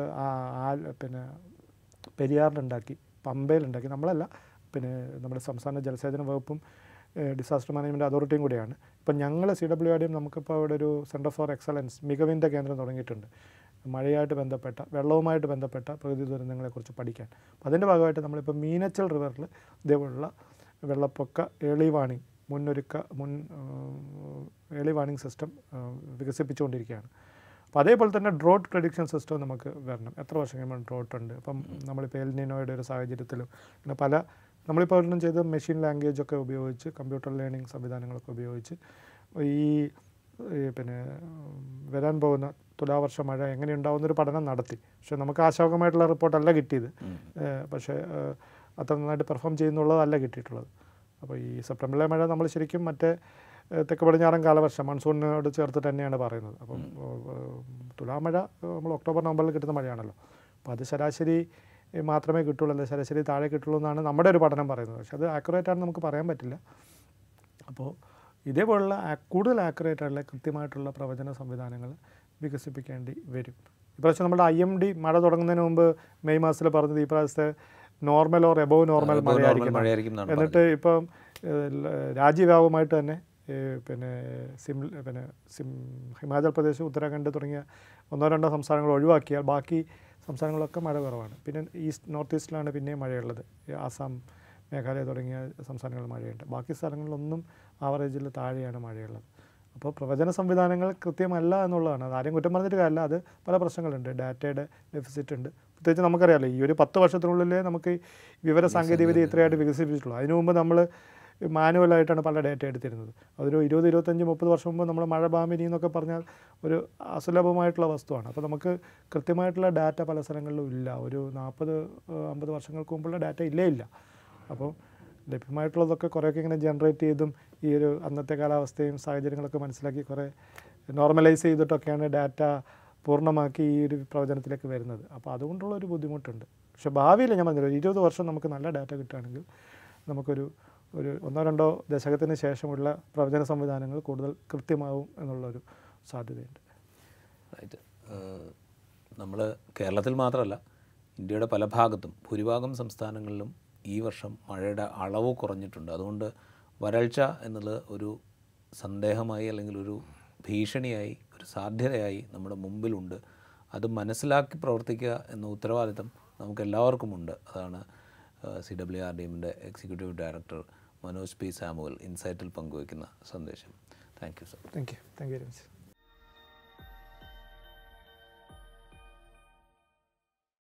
പിന്നെ പെരിയാറിലുണ്ടാക്കി പമ്പയിലുണ്ടാക്കി. നമ്മളല്ല പിന്നെ നമ്മുടെ സംസ്ഥാന ജലസേചന വകുപ്പും ഡിസാസ്റ്റർ മാനേജ്മെന്റ് അതോറിറ്റിയും കൂടിയാണ്. ഇപ്പം ഞങ്ങൾ സി ഡബ്ല്യു ആർഡിയും നമുക്കിപ്പോൾ അവിടെ ഒരു സെന്റർ ഫോർ എക്സലൻസ് മികവിന്റെ കേന്ദ്രം തുടങ്ങിയിട്ടുണ്ട്. മഴയായിട്ട് ബന്ധപ്പെട്ട വെള്ളവുമായിട്ട് ബന്ധപ്പെട്ട പ്രകൃതി ദുരന്തങ്ങളെക്കുറിച്ച് പഠിക്കാൻ. അപ്പം അതിന്റെ ഭാഗമായിട്ട് നമ്മളിപ്പോൾ മീനച്ചൽ റിവറിൽ ഇതേപോലുള്ള വെള്ളപ്പൊക്ക ഏളി വാണിംഗ് മുന്നൊരുക്ക മുൻ ഏളി വാർണിംഗ് സിസ്റ്റം വികസിപ്പിച്ചുകൊണ്ടിരിക്കുകയാണ്. അപ്പോൾ അതേപോലെ തന്നെ ഡ്രോട്ട് പ്രഡിക്ഷൻ സിസ്റ്റം നമുക്ക് വരണം. എത്ര വർഷം കഴിയുമ്പോൾ ഡ്രോട്ട് ഉണ്ട്? അപ്പം നമ്മളിപ്പോൾ എൽനിനോയുടെ ഒരു സാഹചര്യത്തിലും പിന്നെ പല നമ്മളിപ്പോൾ ഒരെണ്ണം ചെയ്ത മെഷീൻ ലാംഗ്വേജ് ഒക്കെ ഉപയോഗിച്ച് കമ്പ്യൂട്ടർ ലേണിംഗ് സംവിധാനങ്ങളൊക്കെ ഉപയോഗിച്ച് ഈ പിന്നെ വരാൻ പോകുന്ന തുലാവർഷ മഴ എങ്ങനെയുണ്ടാവുന്നൊരു പഠനം നടത്തി. പക്ഷേ നമുക്ക് ആശാവകമായിട്ടുള്ള റിപ്പോർട്ടല്ല കിട്ടിയത്. പക്ഷേ അത്ര നന്നായിട്ട് പെർഫോം ചെയ്യുന്നുള്ളതല്ല കിട്ടിയിട്ടുള്ളത്. അപ്പോൾ ഈ സെപ്റ്റംബറിലെ മഴ നമ്മൾ ശരിക്കും മറ്റേ തെക്ക് പടിഞ്ഞാറൻ കാലവർഷം മൺസൂണിനോട് ചേർത്ത് തന്നെയാണ് പറയുന്നത്. അപ്പം തുലാമഴ നമ്മൾ ഒക്ടോബർ നവംബറിൽ കിട്ടുന്ന മഴയാണല്ലോ. അപ്പോൾ അത് ശരാശരി മാത്രമേ കിട്ടുള്ളൂ. അല്ലെങ്കിൽ ശരാശരി താഴെ കിട്ടുള്ളൂ എന്നാണ് നമ്മുടെ ഒരു പഠനം പറയുന്നത്. പക്ഷേ അത് ആക്യുറേറ്റ് ആണെന്ന് നമുക്ക് പറയാൻ പറ്റില്ല. അപ്പോൾ ഇതേപോലുള്ള കൂടുതൽ ആക്യുറേറ്റ് ആയിട്ടുള്ള കൃത്യമായിട്ടുള്ള പ്രവചന സംവിധാനങ്ങൾ വികസിപ്പിക്കേണ്ടി വരും. ഇപ്രാവശ്യം നമ്മുടെ ഐ എം ഡി മഴ തുടങ്ങുന്നതിന് മുമ്പ് മെയ് മാസത്തിൽ പറഞ്ഞത് ഈ പ്രാവശ്യത്തെ നോർമൽ ഓർ എബോവ് നോർമൽ മഴയായിരിക്കും എന്നിട്ട് ഇപ്പം രാജ്യവ്യാപകമായിട്ട് തന്നെ പിന്നെ സിം പിന്നെ സിം ഹിമാചൽ പ്രദേശ് ഉത്തരാഖണ്ഡ് തുടങ്ങിയ ഒന്നോ രണ്ടോ സംസ്ഥാനങ്ങൾ ഒഴിവാക്കിയാൽ ബാക്കി സംസ്ഥാനങ്ങളൊക്കെ മഴ കുറവാണ്. പിന്നെ ഈസ്റ്റ് നോർത്ത് ഈസ്റ്റിലാണ് പിന്നെയും മഴയുള്ളത്. ആസാം മേഘാലയ തുടങ്ങിയ സംസ്ഥാനങ്ങളിൽ മഴയുണ്ട്. ബാക്കി സ്ഥലങ്ങളിലൊന്നും ആവറേജിൽ താഴെയാണ് മഴയുള്ളത്. അപ്പോൾ പ്രവചന സംവിധാനങ്ങൾ കൃത്യമല്ല എന്നുള്ളതാണ്. അത് ആരും കുറ്റം പറഞ്ഞിട്ട് കാര്യമില്ല. അത് പല പ്രശ്നങ്ങളുണ്ട്. ഡാറ്റയുടെ ഡെഫിസിറ്റ് ഉണ്ട് പ്രത്യേകിച്ച് നമുക്കറിയാമല്ലോ ഈ ഒരു പത്ത് വർഷത്തിനുള്ളിൽ നമുക്ക് വിവര സാങ്കേതികവിദ്യ ഇത്രയായിട്ട് വികസിപ്പിച്ചിട്ടുള്ളൂ. അതിനു മുമ്പ് നമ്മൾ മാനുവലായിട്ടാണ് പല ഡേറ്റ എടുത്തിരുന്നത്. അതൊരു ഇരുപത് ഇരുപത്തഞ്ച് മുപ്പത് വർഷം മുമ്പ് നമ്മൾ മഴ ബാമിനി എന്നൊക്കെ പറഞ്ഞാൽ ഒരു അസുലഭമായിട്ടുള്ള വസ്തുവാണ്. അപ്പോൾ നമുക്ക് കൃത്യമായിട്ടുള്ള ഡാറ്റ പല സ്ഥലങ്ങളിലും ഇല്ല. ഒരു നാൽപ്പത് അമ്പത് വർഷങ്ങൾക്ക് മുമ്പുള്ള ഡാറ്റ ഇല്ലേ ഇല്ല. അപ്പോൾ ലഭ്യമായിട്ടുള്ളതൊക്കെ കുറേയൊക്കെ ഇങ്ങനെ ജനറേറ്റ് ചെയ്തും ഈ ഒരു അന്നത്തെ കാലാവസ്ഥയും സാഹചര്യങ്ങളൊക്കെ മനസ്സിലാക്കി കുറേ നോർമലൈസ് ചെയ്തിട്ടൊക്കെയാണ് ഡാറ്റ പൂർണമാക്കി ഈ ഒരു പ്രവചനത്തിലേക്ക് വരുന്നത്. അപ്പോൾ അതുകൊണ്ടുള്ള ഒരു ബുദ്ധിമുട്ടുണ്ട്. പക്ഷേ ഭാവിയിൽ ഞാൻ പറഞ്ഞില്ല ഇരുപത് വർഷം നമുക്ക് നല്ല ഡാറ്റ കിട്ടുകയാണെങ്കിൽ നമുക്കൊരു ഒരു ഒന്നോ രണ്ടോ ദശകത്തിന് ശേഷമുള്ള പ്രവചന സംവിധാനങ്ങൾ കൂടുതൽ കൃത്യമാവും എന്നുള്ളൊരു സാധ്യതയുണ്ട്. റൈറ്റ് നമ്മൾ കേരളത്തിൽ മാത്രമല്ല ഇന്ത്യയുടെ പല ഭാഗത്തും ഭൂരിഭാഗം സംസ്ഥാനങ്ങളിലും ഈ വർഷം മഴയുടെ അളവ് കുറഞ്ഞിട്ടുണ്ട്. അതുകൊണ്ട് വരൾച്ച എന്നുള്ളത് ഒരു സന്ദേഹമായി അല്ലെങ്കിൽ ഒരു ഭീഷണിയായി ഒരു സാധ്യതയായി നമ്മുടെ മുമ്പിലുണ്ട്. അത് മനസ്സിലാക്കി പ്രവർത്തിക്കുക എന്ന ഉത്തരവാദിത്തം നമുക്ക് എല്ലാവർക്കുമുണ്ട് അതാണ് സി ഡബ്ല്യു ആർ ഡി എമ്മിന്റെ executive director Manoj P Samuel ഇൻസൈറ്റിൽ പങ്കുവയ്ക്കുന്ന സന്ദേശം. Thank you sir. Thank you. Thank you very much.